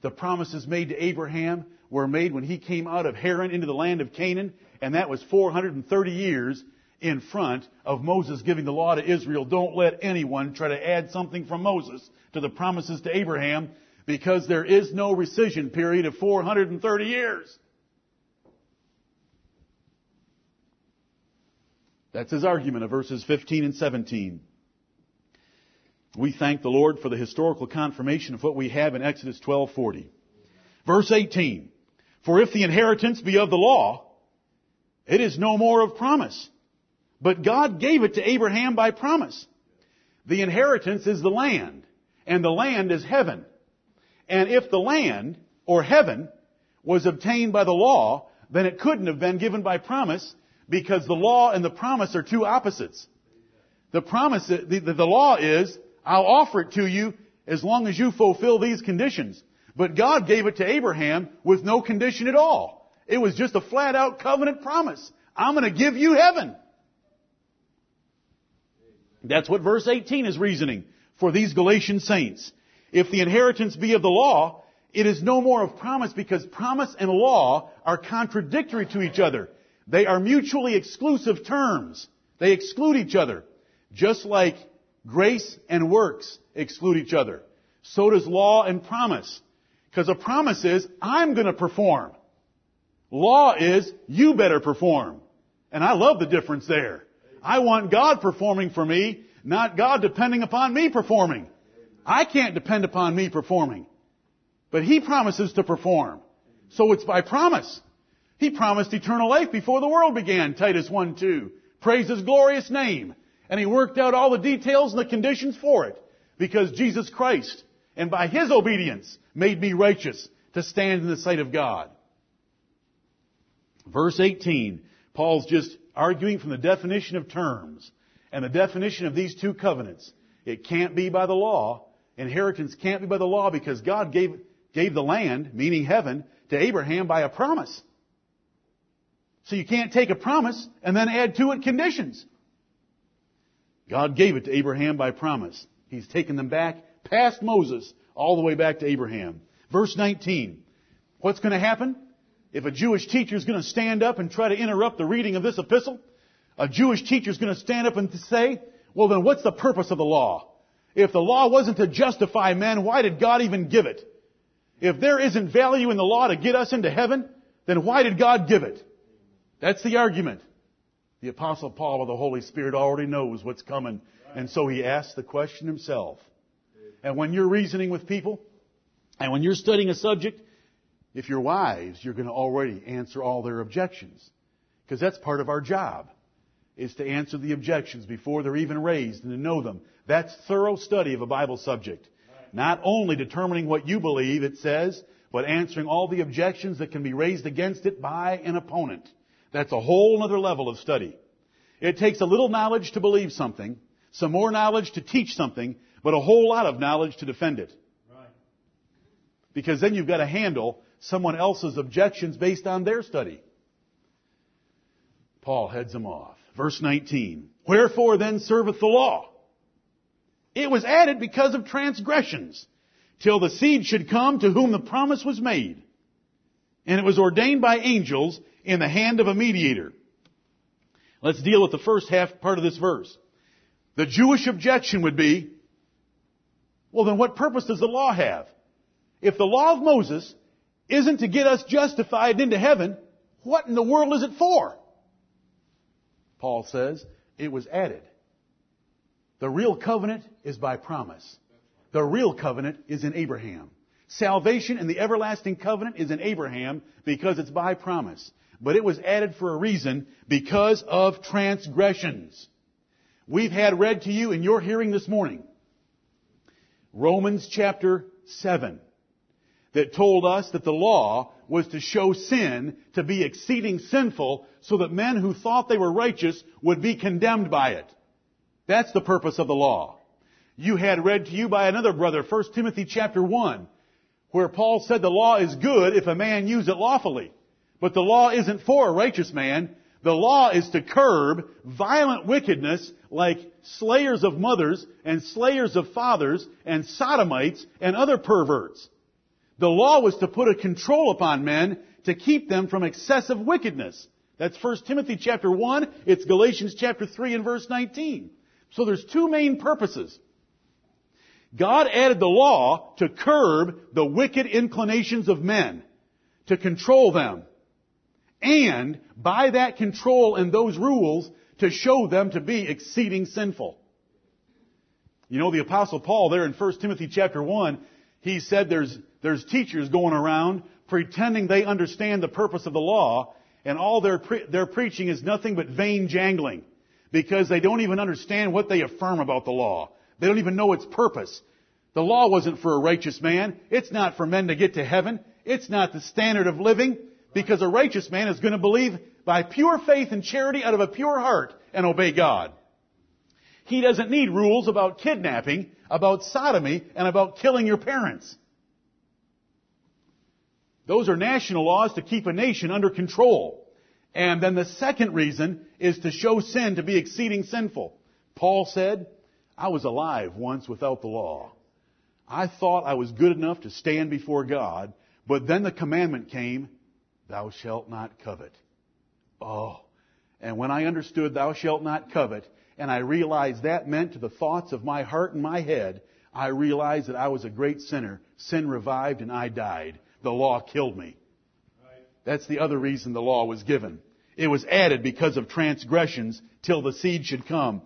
The promises made to Abraham were made when he came out of Haran into the land of Canaan, and that was 430 years in front of Moses giving the law to Israel. Don't let anyone try to add something from Moses to the promises to Abraham because there is no rescission period of 430 years. That's his argument of verses 15 and 17. We thank the Lord for the historical confirmation of what we have in Exodus 12:40. Verse 18. For if the inheritance be of the law, it is no more of promise. But God gave it to Abraham by promise. The inheritance is the land, and the land is heaven. And if the land, or heaven, was obtained by the law, then it couldn't have been given by promise, because the law and the promise are two opposites. The promise, the, the, the law is, I'll offer it to you as long as you fulfill these conditions. But God gave it to Abraham with no condition at all. It was just a flat out covenant promise. I'm going to give you heaven. That's what verse 18 is reasoning for these Galatian saints. If the inheritance be of the law, it is no more of promise because promise and law are contradictory to each other. They are mutually exclusive terms. They exclude each other. Just like grace and works exclude each other. So does law and promise. Because a promise is, I'm gonna perform. Law is, you better perform. And I love the difference there. I want God performing for me, not God depending upon me performing. I can't depend upon me performing. But He promises to perform. So it's by promise. He promised eternal life before the world began, Titus 1 2. Praise His glorious name. And He worked out all the details and the conditions for it. Because Jesus Christ, and by His obedience, made me righteous to stand in the sight of God. Verse 18, Paul's just arguing from the definition of terms and the definition of these two covenants. It can't be by the law. Inheritance can't be by the law because God gave, gave the land, meaning heaven, to Abraham by a promise. So you can't take a promise and then add to it conditions. God gave it to Abraham by promise. He's taken them back past Moses all the way back to Abraham. Verse 19. What's going to happen? If a Jewish teacher is going to stand up and try to interrupt the reading of this epistle, a Jewish teacher is going to stand up and say, well then what's the purpose of the law? If the law wasn't to justify men, why did God even give it? If there isn't value in the law to get us into heaven, then why did God give it? That's the argument. The apostle Paul of the Holy Spirit already knows what's coming, and so he asks the question himself. And when you're reasoning with people, and when you're studying a subject, if you're wise, you're going to already answer all their objections. Because that's part of our job, is to answer the objections before they're even raised and to know them. That's thorough study of a Bible subject. Not only determining what you believe it says, but answering all the objections that can be raised against it by an opponent. That's a whole other level of study. It takes a little knowledge to believe something, some more knowledge to teach something, but a whole lot of knowledge to defend it. Because then you've got to handle someone else's objections based on their study. Paul heads them off. Verse 19. Wherefore then serveth the law? It was added because of transgressions, till the seed should come to whom the promise was made. And it was ordained by angels in the hand of a mediator. Let's deal with the first half part of this verse. The Jewish objection would be, well then what purpose does the law have? If the law of Moses isn't to get us justified into heaven, what in the world is it for? Paul says, it was added. The real covenant is by promise. The real covenant is in Abraham. Salvation and the everlasting covenant is in Abraham because it's by promise. But it was added for a reason because of transgressions. We've had read to you in your hearing this morning Romans chapter 7 that told us that the law was to show sin to be exceeding sinful so that men who thought they were righteous would be condemned by it. That's the purpose of the law. You had read to you by another brother, 1 Timothy chapter 1, where Paul said the law is good if a man use it lawfully. But the law isn't for a righteous man. The law is to curb violent wickedness like slayers of mothers and slayers of fathers and sodomites and other perverts. The law was to put a control upon men to keep them from excessive wickedness. That's 1 Timothy chapter 1. It's Galatians chapter 3 and verse 19. So there's two main purposes. God added the law to curb the wicked inclinations of men, to control them, and by that control and those rules to show them to be exceeding sinful. You know, the apostle Paul there in 1 Timothy chapter 1, he said there's, there's teachers going around pretending they understand the purpose of the law, and all their, pre- their preaching is nothing but vain jangling, because they don't even understand what they affirm about the law. They don't even know its purpose. The law wasn't for a righteous man. It's not for men to get to heaven. It's not the standard of living, because a righteous man is going to believe by pure faith and charity out of a pure heart and obey God. He doesn't need rules about kidnapping, about sodomy, and about killing your parents. Those are national laws to keep a nation under control. And then the second reason is to show sin to be exceeding sinful. Paul said, I was alive once without the law. I thought I was good enough to stand before God, but then the commandment came, thou shalt not covet. Oh. And when I understood thou shalt not covet, and I realized that meant to the thoughts of my heart and my head, I realized that I was a great sinner. Sin revived and I died. The law killed me. That's the other reason the law was given. It was added because of transgressions till the seed should come.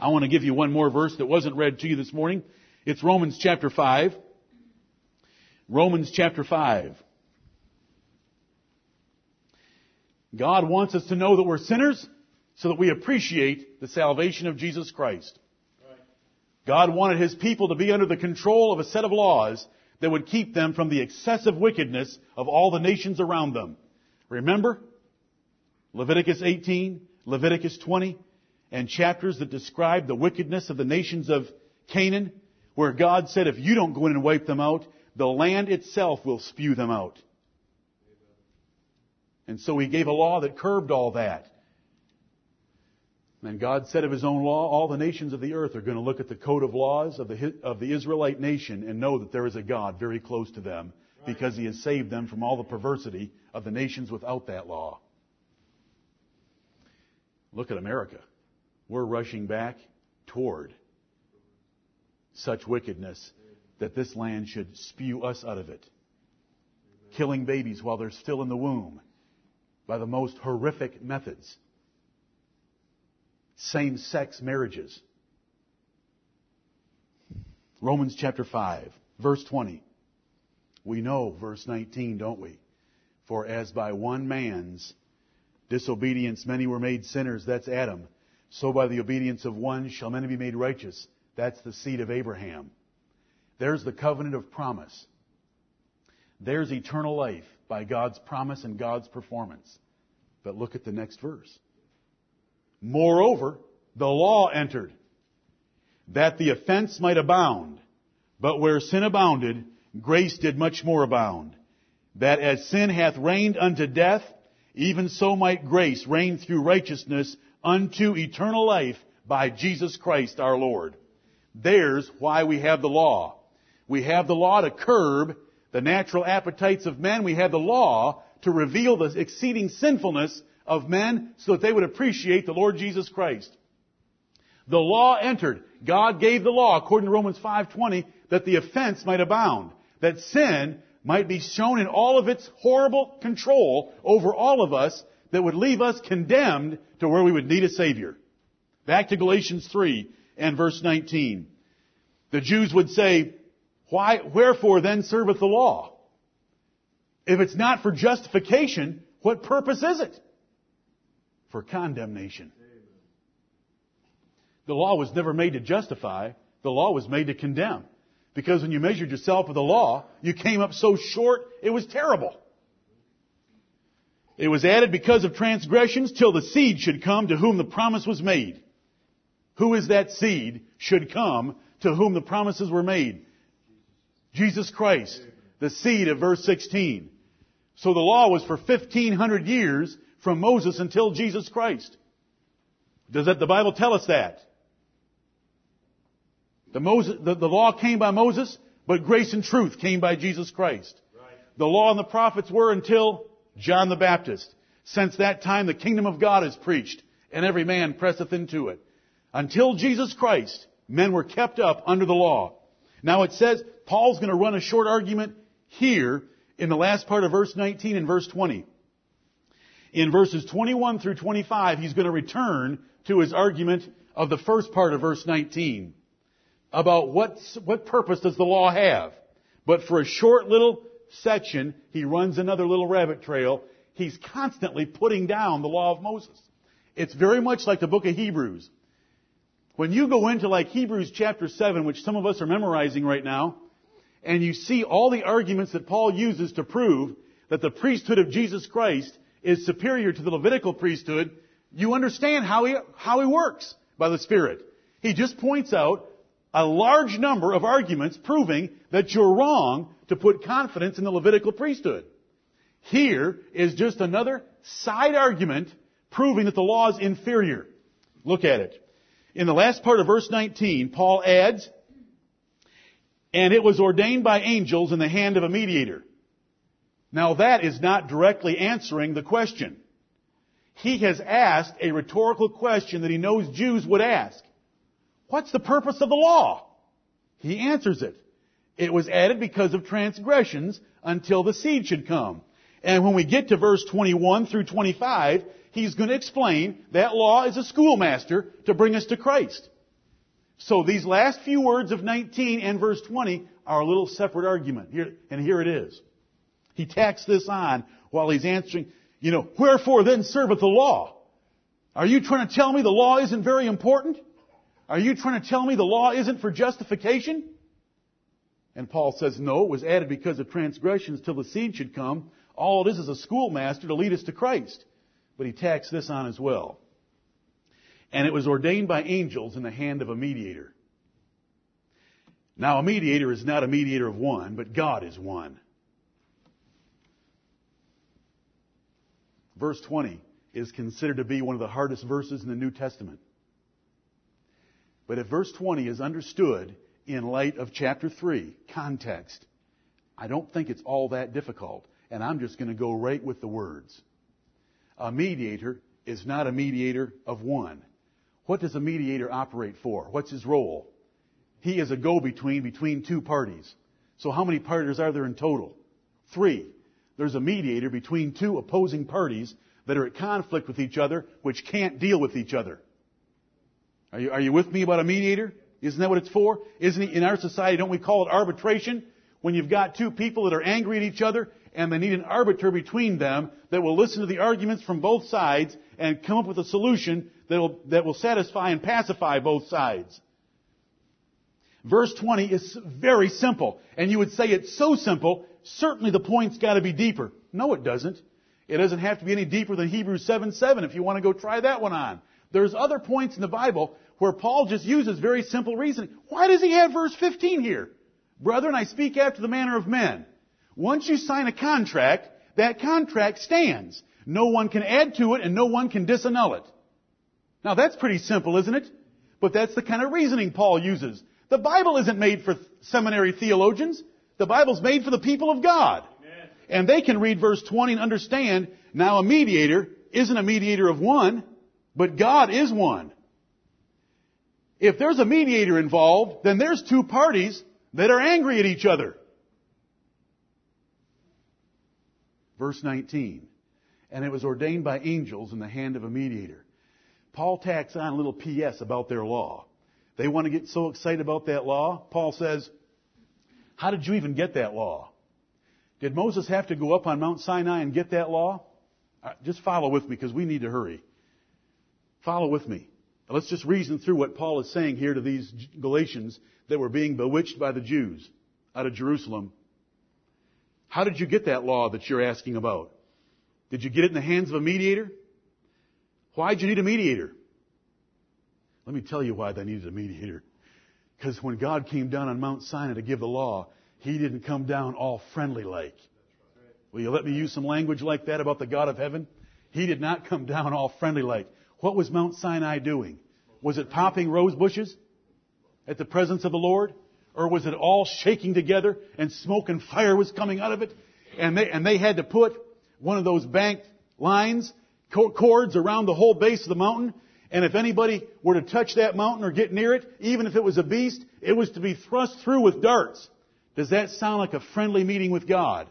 I want to give you one more verse that wasn't read to you this morning. It's Romans chapter 5. Romans chapter 5. God wants us to know that we're sinners so that we appreciate the salvation of Jesus Christ. God wanted His people to be under the control of a set of laws that would keep them from the excessive wickedness of all the nations around them. Remember? Leviticus 18, Leviticus 20, and chapters that describe the wickedness of the nations of Canaan, where God said, if you don't go in and wipe them out, the land itself will spew them out. And so he gave a law that curbed all that. And God said of his own law, all the nations of the earth are going to look at the code of laws of the, of the Israelite nation and know that there is a God very close to them because he has saved them from all the perversity of the nations without that law. Look at America. We're rushing back toward such wickedness that this land should spew us out of it. Killing babies while they're still in the womb by the most horrific methods. Same sex marriages. Romans chapter 5, verse 20. We know verse 19, don't we? For as by one man's disobedience many were made sinners, that's Adam, so by the obedience of one shall many be made righteous. That's the seed of Abraham. There's the covenant of promise. There's eternal life by God's promise and God's performance. But look at the next verse. Moreover, the law entered, that the offense might abound. But where sin abounded, grace did much more abound. That as sin hath reigned unto death, even so might grace reign through righteousness unto eternal life by Jesus Christ our Lord. There's why we have the law. We have the law to curb the natural appetites of men. We have the law to reveal the exceeding sinfulness of men so that they would appreciate the Lord Jesus Christ. The law entered. God gave the law, according to Romans 5.20, that the offense might abound. That sin might be shown in all of its horrible control over all of us that would leave us condemned to where we would need a Savior. Back to Galatians 3 and verse 19. The Jews would say, why, wherefore then serveth the law? If it's not for justification, what purpose is it? For condemnation. The law was never made to justify. The law was made to condemn. Because when you measured yourself with the law, you came up so short, it was terrible. It was added because of transgressions till the seed should come to whom the promise was made. Who is that seed should come to whom the promises were made? Jesus Christ, the seed of verse 16. So the law was for 1500 years from Moses until Jesus Christ. Does that, the Bible tell us that? The, Moses, the, the law came by Moses, but grace and truth came by Jesus Christ. Right. The law and the prophets were until John the Baptist. Since that time the kingdom of God is preached, and every man presseth into it. Until Jesus Christ, men were kept up under the law. Now it says, Paul's going to run a short argument here in the last part of verse 19 and verse 20. In verses 21 through 25, he's going to return to his argument of the first part of verse 19 about what, what purpose does the law have. But for a short little section, he runs another little rabbit trail. He's constantly putting down the law of Moses. It's very much like the book of Hebrews. When you go into like Hebrews chapter 7, which some of us are memorizing right now, and you see all the arguments that Paul uses to prove that the priesthood of Jesus Christ is superior to the Levitical priesthood, you understand how he, how he works by the Spirit. He just points out a large number of arguments proving that you're wrong to put confidence in the Levitical priesthood. Here is just another side argument proving that the law is inferior. Look at it. In the last part of verse 19, Paul adds, and it was ordained by angels in the hand of a mediator. Now that is not directly answering the question. He has asked a rhetorical question that he knows Jews would ask. What's the purpose of the law? He answers it. It was added because of transgressions until the seed should come. And when we get to verse 21 through 25, he's going to explain that law is a schoolmaster to bring us to Christ. So these last few words of 19 and verse 20 are a little separate argument. Here, and here it is. He tacks this on while he's answering, you know, wherefore then serveth the law? Are you trying to tell me the law isn't very important? Are you trying to tell me the law isn't for justification? And Paul says, no, it was added because of transgressions till the seed should come. All it is is a schoolmaster to lead us to Christ. But he tacks this on as well. And it was ordained by angels in the hand of a mediator. Now a mediator is not a mediator of one, but God is one. Verse 20 is considered to be one of the hardest verses in the New Testament. But if verse 20 is understood in light of chapter 3, context, I don't think it's all that difficult. And I'm just going to go right with the words. A mediator is not a mediator of one. What does a mediator operate for? What's his role? He is a go-between between two parties. So how many parties are there in total? Three. There's a mediator between two opposing parties that are at conflict with each other, which can't deal with each other. Are you, are you with me about a mediator? Isn't that what it's for? Isn't it, in our society, don't we call it arbitration? When you've got two people that are angry at each other and they need an arbiter between them that will listen to the arguments from both sides and come up with a solution that will, that will satisfy and pacify both sides. Verse 20 is very simple. And you would say it's so simple, certainly the point's gotta be deeper. No, it doesn't. It doesn't have to be any deeper than Hebrews 7 7 if you want to go try that one on. There's other points in the Bible where Paul just uses very simple reasoning. Why does he have verse 15 here? Brethren, I speak after the manner of men. Once you sign a contract, that contract stands. No one can add to it and no one can disannul it. Now that's pretty simple, isn't it? But that's the kind of reasoning Paul uses. The Bible isn't made for seminary theologians. The Bible's made for the people of God. And they can read verse 20 and understand now a mediator isn't a mediator of one, but God is one. If there's a mediator involved, then there's two parties that are angry at each other. Verse 19. And it was ordained by angels in the hand of a mediator. Paul tacks on a little PS about their law. They want to get so excited about that law. Paul says, How did you even get that law? Did Moses have to go up on Mount Sinai and get that law? Uh, just follow with me because we need to hurry. Follow with me. Let's just reason through what Paul is saying here to these Galatians that were being bewitched by the Jews out of Jerusalem. How did you get that law that you're asking about? Did you get it in the hands of a mediator? Why did you need a mediator? Let me tell you why they needed a mediator. Because when God came down on Mount Sinai to give the law, He didn't come down all friendly like. Will you let me use some language like that about the God of heaven? He did not come down all friendly like. What was Mount Sinai doing? Was it popping rose bushes at the presence of the Lord? Or was it all shaking together and smoke and fire was coming out of it? And they, and they had to put one of those banked lines, cords around the whole base of the mountain. And if anybody were to touch that mountain or get near it, even if it was a beast, it was to be thrust through with darts. Does that sound like a friendly meeting with God?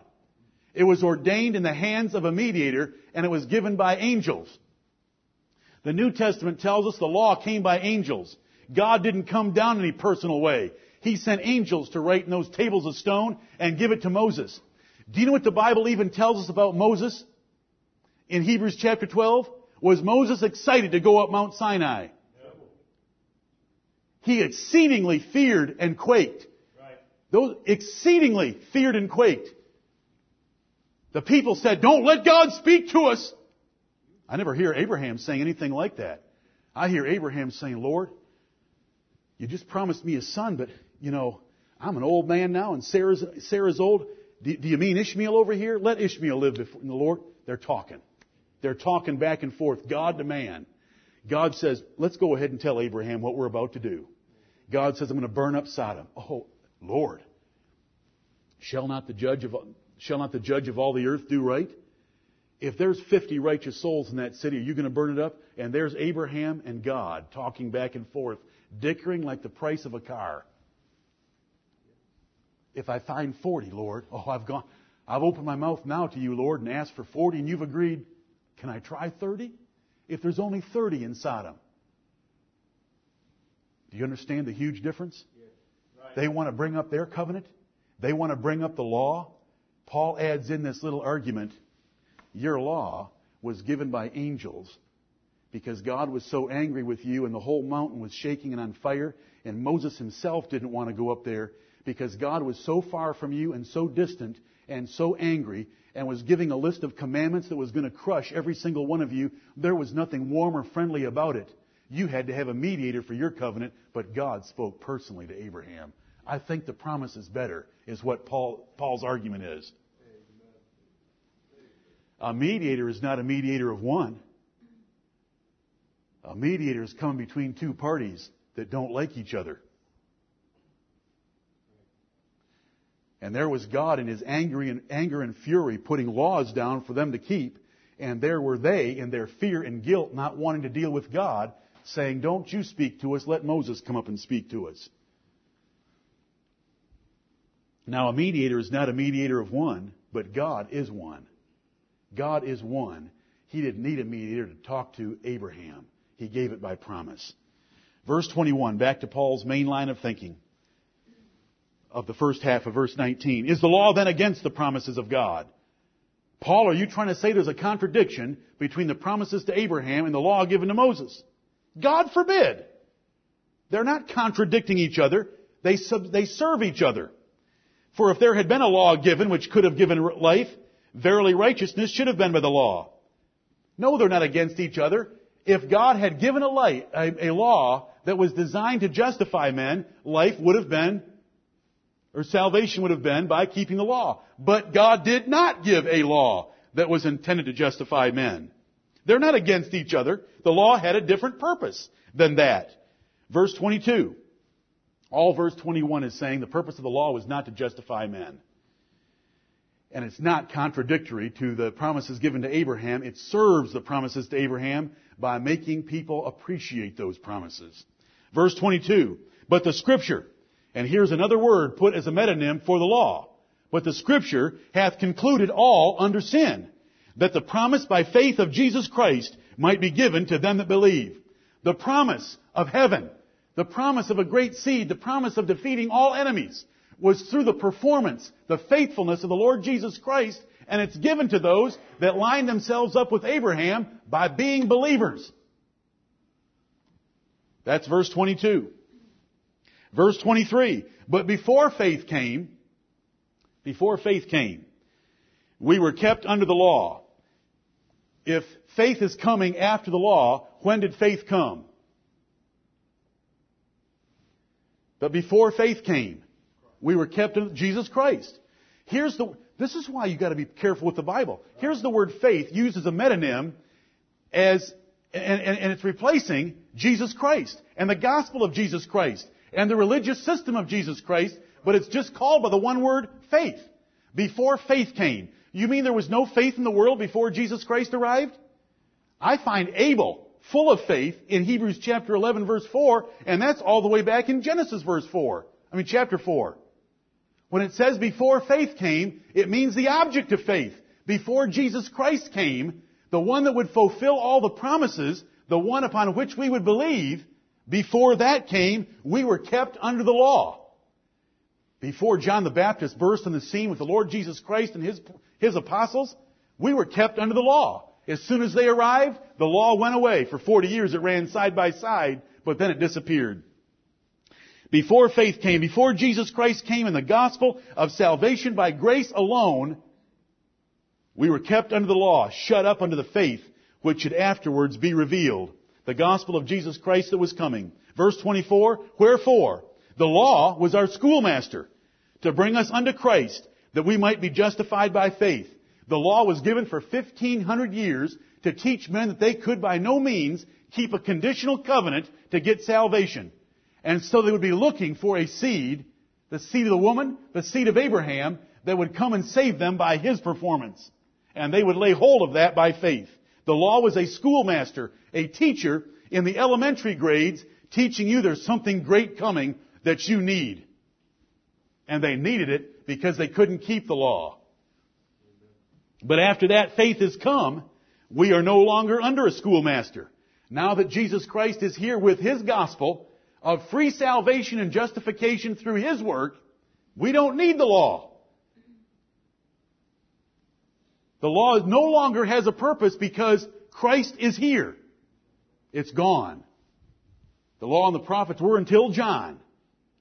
It was ordained in the hands of a mediator and it was given by angels. The New Testament tells us the law came by angels. God didn't come down any personal way. He sent angels to write in those tables of stone and give it to Moses. Do you know what the Bible even tells us about Moses? In Hebrews chapter 12? Was Moses excited to go up Mount Sinai? He exceedingly feared and quaked. Those exceedingly feared and quaked. The people said, don't let God speak to us. I never hear Abraham saying anything like that. I hear Abraham saying, Lord, you just promised me a son, but, you know, I'm an old man now and Sarah's, Sarah's old. Do, do you mean Ishmael over here? Let Ishmael live before the Lord. They're talking. They're talking back and forth, God to man. God says, let's go ahead and tell Abraham what we're about to do. God says, I'm going to burn up Sodom. Oh, Lord. Shall not the judge of, shall not the judge of all the earth do right? If there's 50 righteous souls in that city, are you going to burn it up? And there's Abraham and God talking back and forth, dickering like the price of a car. If I find 40, Lord, oh, I've gone, I've opened my mouth now to you, Lord, and asked for 40 and you've agreed. Can I try 30? If there's only 30 in Sodom. Do you understand the huge difference? Right. They want to bring up their covenant. They want to bring up the law. Paul adds in this little argument your law was given by angels because God was so angry with you and the whole mountain was shaking and on fire and Moses himself didn't want to go up there because God was so far from you and so distant and so angry and was giving a list of commandments that was going to crush every single one of you. There was nothing warm or friendly about it. You had to have a mediator for your covenant, but God spoke personally to Abraham. I think the promise is better, is what Paul, Paul's argument is. A mediator is not a mediator of one. A mediator is coming between two parties that don't like each other. And there was God in his anger and, anger and fury putting laws down for them to keep. And there were they in their fear and guilt not wanting to deal with God saying, don't you speak to us, let Moses come up and speak to us. Now a mediator is not a mediator of one, but God is one. God is one. He didn't need a mediator to talk to Abraham. He gave it by promise. Verse 21, back to Paul's main line of thinking of the first half of verse 19. Is the law then against the promises of God? Paul, are you trying to say there's a contradiction between the promises to Abraham and the law given to Moses? God forbid. They're not contradicting each other. They, sub, they serve each other. For if there had been a law given which could have given life, Verily righteousness should have been by the law. No, they're not against each other. If God had given a, light, a, a law that was designed to justify men, life would have been, or salvation would have been by keeping the law. But God did not give a law that was intended to justify men. They're not against each other. The law had a different purpose than that. Verse 22. All verse 21 is saying the purpose of the law was not to justify men. And it's not contradictory to the promises given to Abraham. It serves the promises to Abraham by making people appreciate those promises. Verse 22. But the scripture, and here's another word put as a metonym for the law. But the scripture hath concluded all under sin, that the promise by faith of Jesus Christ might be given to them that believe. The promise of heaven, the promise of a great seed, the promise of defeating all enemies was through the performance, the faithfulness of the Lord Jesus Christ, and it's given to those that line themselves up with Abraham by being believers. That's verse 22. Verse 23. But before faith came, before faith came, we were kept under the law. If faith is coming after the law, when did faith come? But before faith came, we were kept in Jesus Christ. Here's the, this is why you gotta be careful with the Bible. Here's the word faith used as a metonym as, and, and, and it's replacing Jesus Christ and the gospel of Jesus Christ and the religious system of Jesus Christ, but it's just called by the one word faith. Before faith came. You mean there was no faith in the world before Jesus Christ arrived? I find Abel full of faith in Hebrews chapter 11 verse 4, and that's all the way back in Genesis verse 4. I mean chapter 4. When it says before faith came, it means the object of faith. Before Jesus Christ came, the one that would fulfill all the promises, the one upon which we would believe, before that came, we were kept under the law. Before John the Baptist burst on the scene with the Lord Jesus Christ and his, his apostles, we were kept under the law. As soon as they arrived, the law went away. For 40 years it ran side by side, but then it disappeared. Before faith came, before Jesus Christ came in the gospel of salvation by grace alone, we were kept under the law, shut up under the faith which should afterwards be revealed. The gospel of Jesus Christ that was coming. Verse 24, wherefore, the law was our schoolmaster to bring us unto Christ that we might be justified by faith. The law was given for 1500 years to teach men that they could by no means keep a conditional covenant to get salvation. And so they would be looking for a seed, the seed of the woman, the seed of Abraham, that would come and save them by his performance. And they would lay hold of that by faith. The law was a schoolmaster, a teacher in the elementary grades, teaching you there's something great coming that you need. And they needed it because they couldn't keep the law. But after that faith has come, we are no longer under a schoolmaster. Now that Jesus Christ is here with His gospel of free salvation and justification through His work, we don't need the law. The law no longer has a purpose because Christ is here. It's gone. The law and the prophets were until John.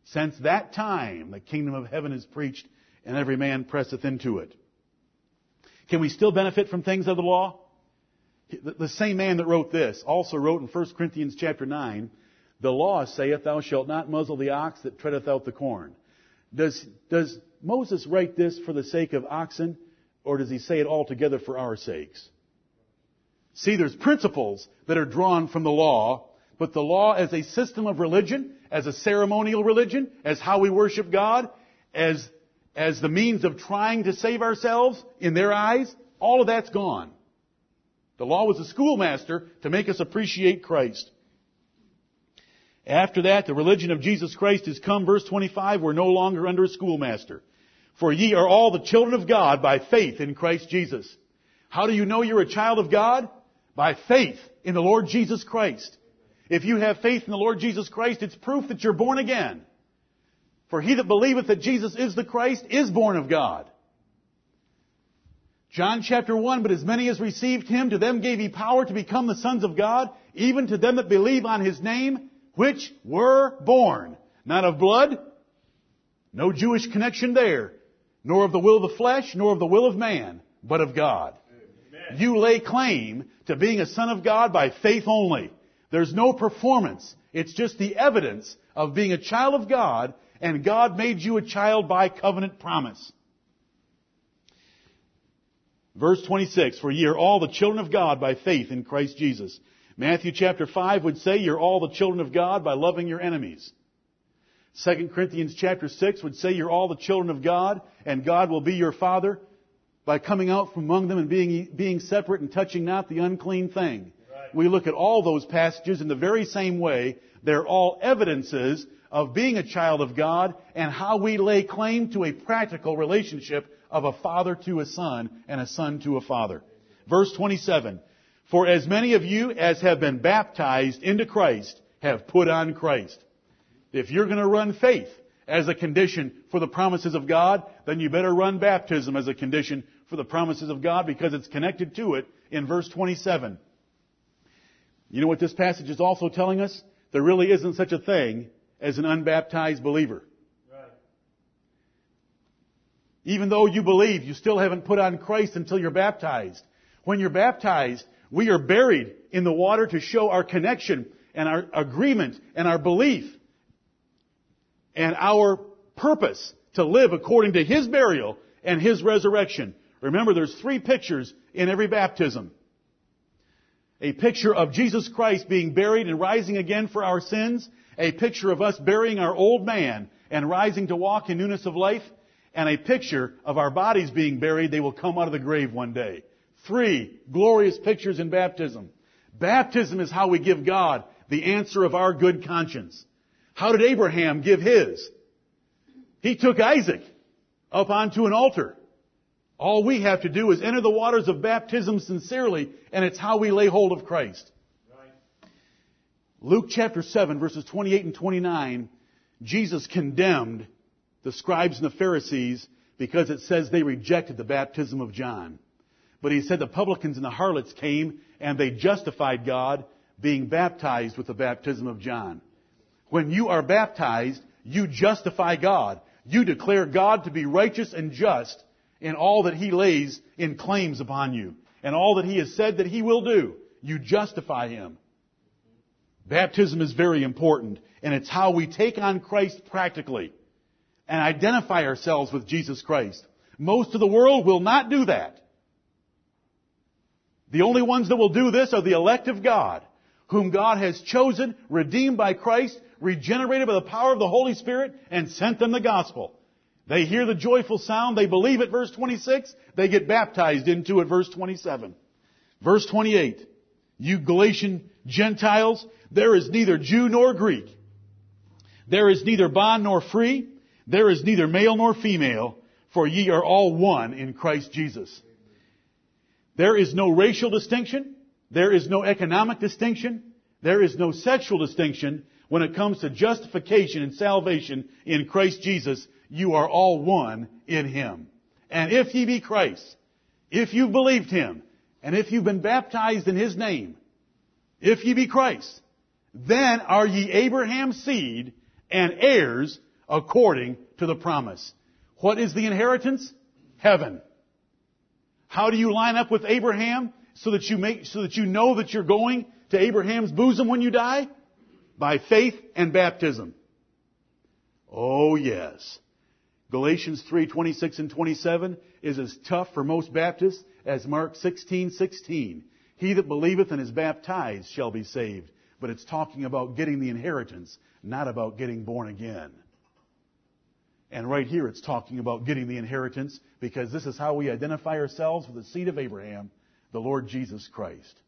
Since that time, the kingdom of heaven is preached and every man presseth into it. Can we still benefit from things of the law? The same man that wrote this also wrote in 1 Corinthians chapter 9, the law saith thou shalt not muzzle the ox that treadeth out the corn. Does, does Moses write this for the sake of oxen, or does he say it altogether for our sakes? See, there's principles that are drawn from the law, but the law as a system of religion, as a ceremonial religion, as how we worship God, as, as the means of trying to save ourselves in their eyes, all of that's gone. The law was a schoolmaster to make us appreciate Christ. After that, the religion of Jesus Christ has come, verse 25, we're no longer under a schoolmaster. For ye are all the children of God by faith in Christ Jesus. How do you know you're a child of God? By faith in the Lord Jesus Christ. If you have faith in the Lord Jesus Christ, it's proof that you're born again. For he that believeth that Jesus is the Christ is born of God. John chapter 1, but as many as received him, to them gave he power to become the sons of God, even to them that believe on his name, which were born. Not of blood, no Jewish connection there, nor of the will of the flesh, nor of the will of man, but of God. Amen. You lay claim to being a son of God by faith only. There's no performance. It's just the evidence of being a child of God, and God made you a child by covenant promise. Verse 26, for ye are all the children of God by faith in Christ Jesus. Matthew chapter 5 would say you're all the children of God by loving your enemies. 2 Corinthians chapter 6 would say you're all the children of God and God will be your father by coming out from among them and being, being separate and touching not the unclean thing. Right. We look at all those passages in the very same way. They're all evidences of being a child of God and how we lay claim to a practical relationship of a father to a son and a son to a father. Verse 27. For as many of you as have been baptized into Christ have put on Christ. If you're going to run faith as a condition for the promises of God, then you better run baptism as a condition for the promises of God because it's connected to it in verse 27. You know what this passage is also telling us? There really isn't such a thing as an unbaptized believer. Even though you believe, you still haven't put on Christ until you're baptized. When you're baptized, we are buried in the water to show our connection and our agreement and our belief and our purpose to live according to His burial and His resurrection. Remember, there's three pictures in every baptism. A picture of Jesus Christ being buried and rising again for our sins. A picture of us burying our old man and rising to walk in newness of life. And a picture of our bodies being buried. They will come out of the grave one day. Three glorious pictures in baptism. Baptism is how we give God the answer of our good conscience. How did Abraham give his? He took Isaac up onto an altar. All we have to do is enter the waters of baptism sincerely, and it's how we lay hold of Christ. Right. Luke chapter 7 verses 28 and 29, Jesus condemned the scribes and the Pharisees because it says they rejected the baptism of John. But he said the publicans and the harlots came and they justified God being baptized with the baptism of John. When you are baptized, you justify God. You declare God to be righteous and just in all that He lays in claims upon you and all that He has said that He will do. You justify Him. Baptism is very important and it's how we take on Christ practically and identify ourselves with Jesus Christ. Most of the world will not do that. The only ones that will do this are the elect of God, whom God has chosen, redeemed by Christ, regenerated by the power of the Holy Spirit, and sent them the gospel. They hear the joyful sound, they believe it, verse 26, they get baptized into it, verse 27. Verse 28, you Galatian Gentiles, there is neither Jew nor Greek. There is neither bond nor free. There is neither male nor female, for ye are all one in Christ Jesus. There is no racial distinction. There is no economic distinction. There is no sexual distinction. When it comes to justification and salvation in Christ Jesus, you are all one in Him. And if ye be Christ, if you've believed Him, and if you've been baptized in His name, if ye be Christ, then are ye Abraham's seed and heirs according to the promise. What is the inheritance? Heaven. How do you line up with Abraham so that you make, so that you know that you're going to Abraham's bosom when you die? By faith and baptism. Oh yes. Galatians 3, 26 and 27 is as tough for most Baptists as Mark 16, 16. He that believeth and is baptized shall be saved. But it's talking about getting the inheritance, not about getting born again. And right here it's talking about getting the inheritance because this is how we identify ourselves with the seed of Abraham, the Lord Jesus Christ.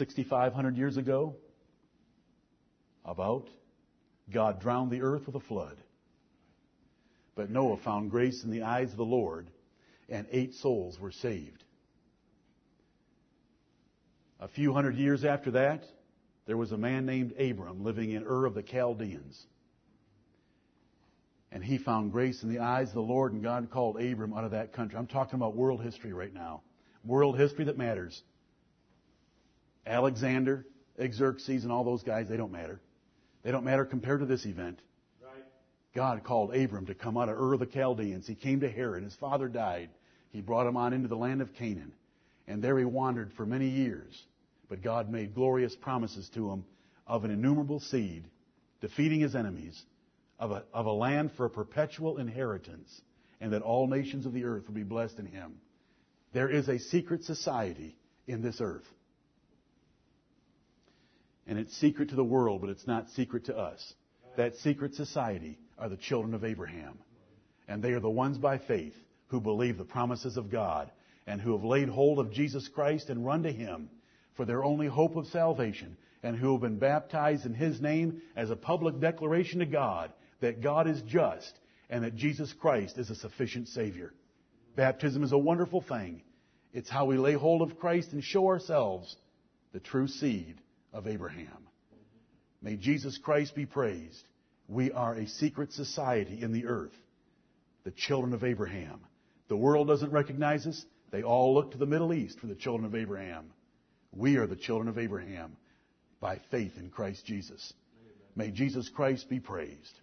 Sixty-five hundred years ago, about, God drowned the earth with a flood. But Noah found grace in the eyes of the Lord, and eight souls were saved. A few hundred years after that, there was a man named Abram living in Ur of the Chaldeans. And he found grace in the eyes of the Lord, and God called Abram out of that country. I'm talking about world history right now. World history that matters. Alexander, Xerxes, and all those guys, they don't matter. They don't matter compared to this event. Right. God called Abram to come out of Ur of the Chaldeans. He came to Haran. His father died. He brought him on into the land of Canaan. And there he wandered for many years. But God made glorious promises to him of an innumerable seed, defeating his enemies, of a, of a land for a perpetual inheritance, and that all nations of the earth would be blessed in him. There is a secret society in this earth. And it's secret to the world, but it's not secret to us. That secret society are the children of Abraham. And they are the ones by faith who believe the promises of God and who have laid hold of Jesus Christ and run to Him for their only hope of salvation and who have been baptized in His name as a public declaration to God that God is just and that Jesus Christ is a sufficient Savior. Baptism is a wonderful thing. It's how we lay hold of Christ and show ourselves the true seed of Abraham. May Jesus Christ be praised. We are a secret society in the earth, the children of Abraham. The world doesn't recognize us. They all look to the Middle East for the children of Abraham. We are the children of Abraham by faith in Christ Jesus. May Jesus Christ be praised.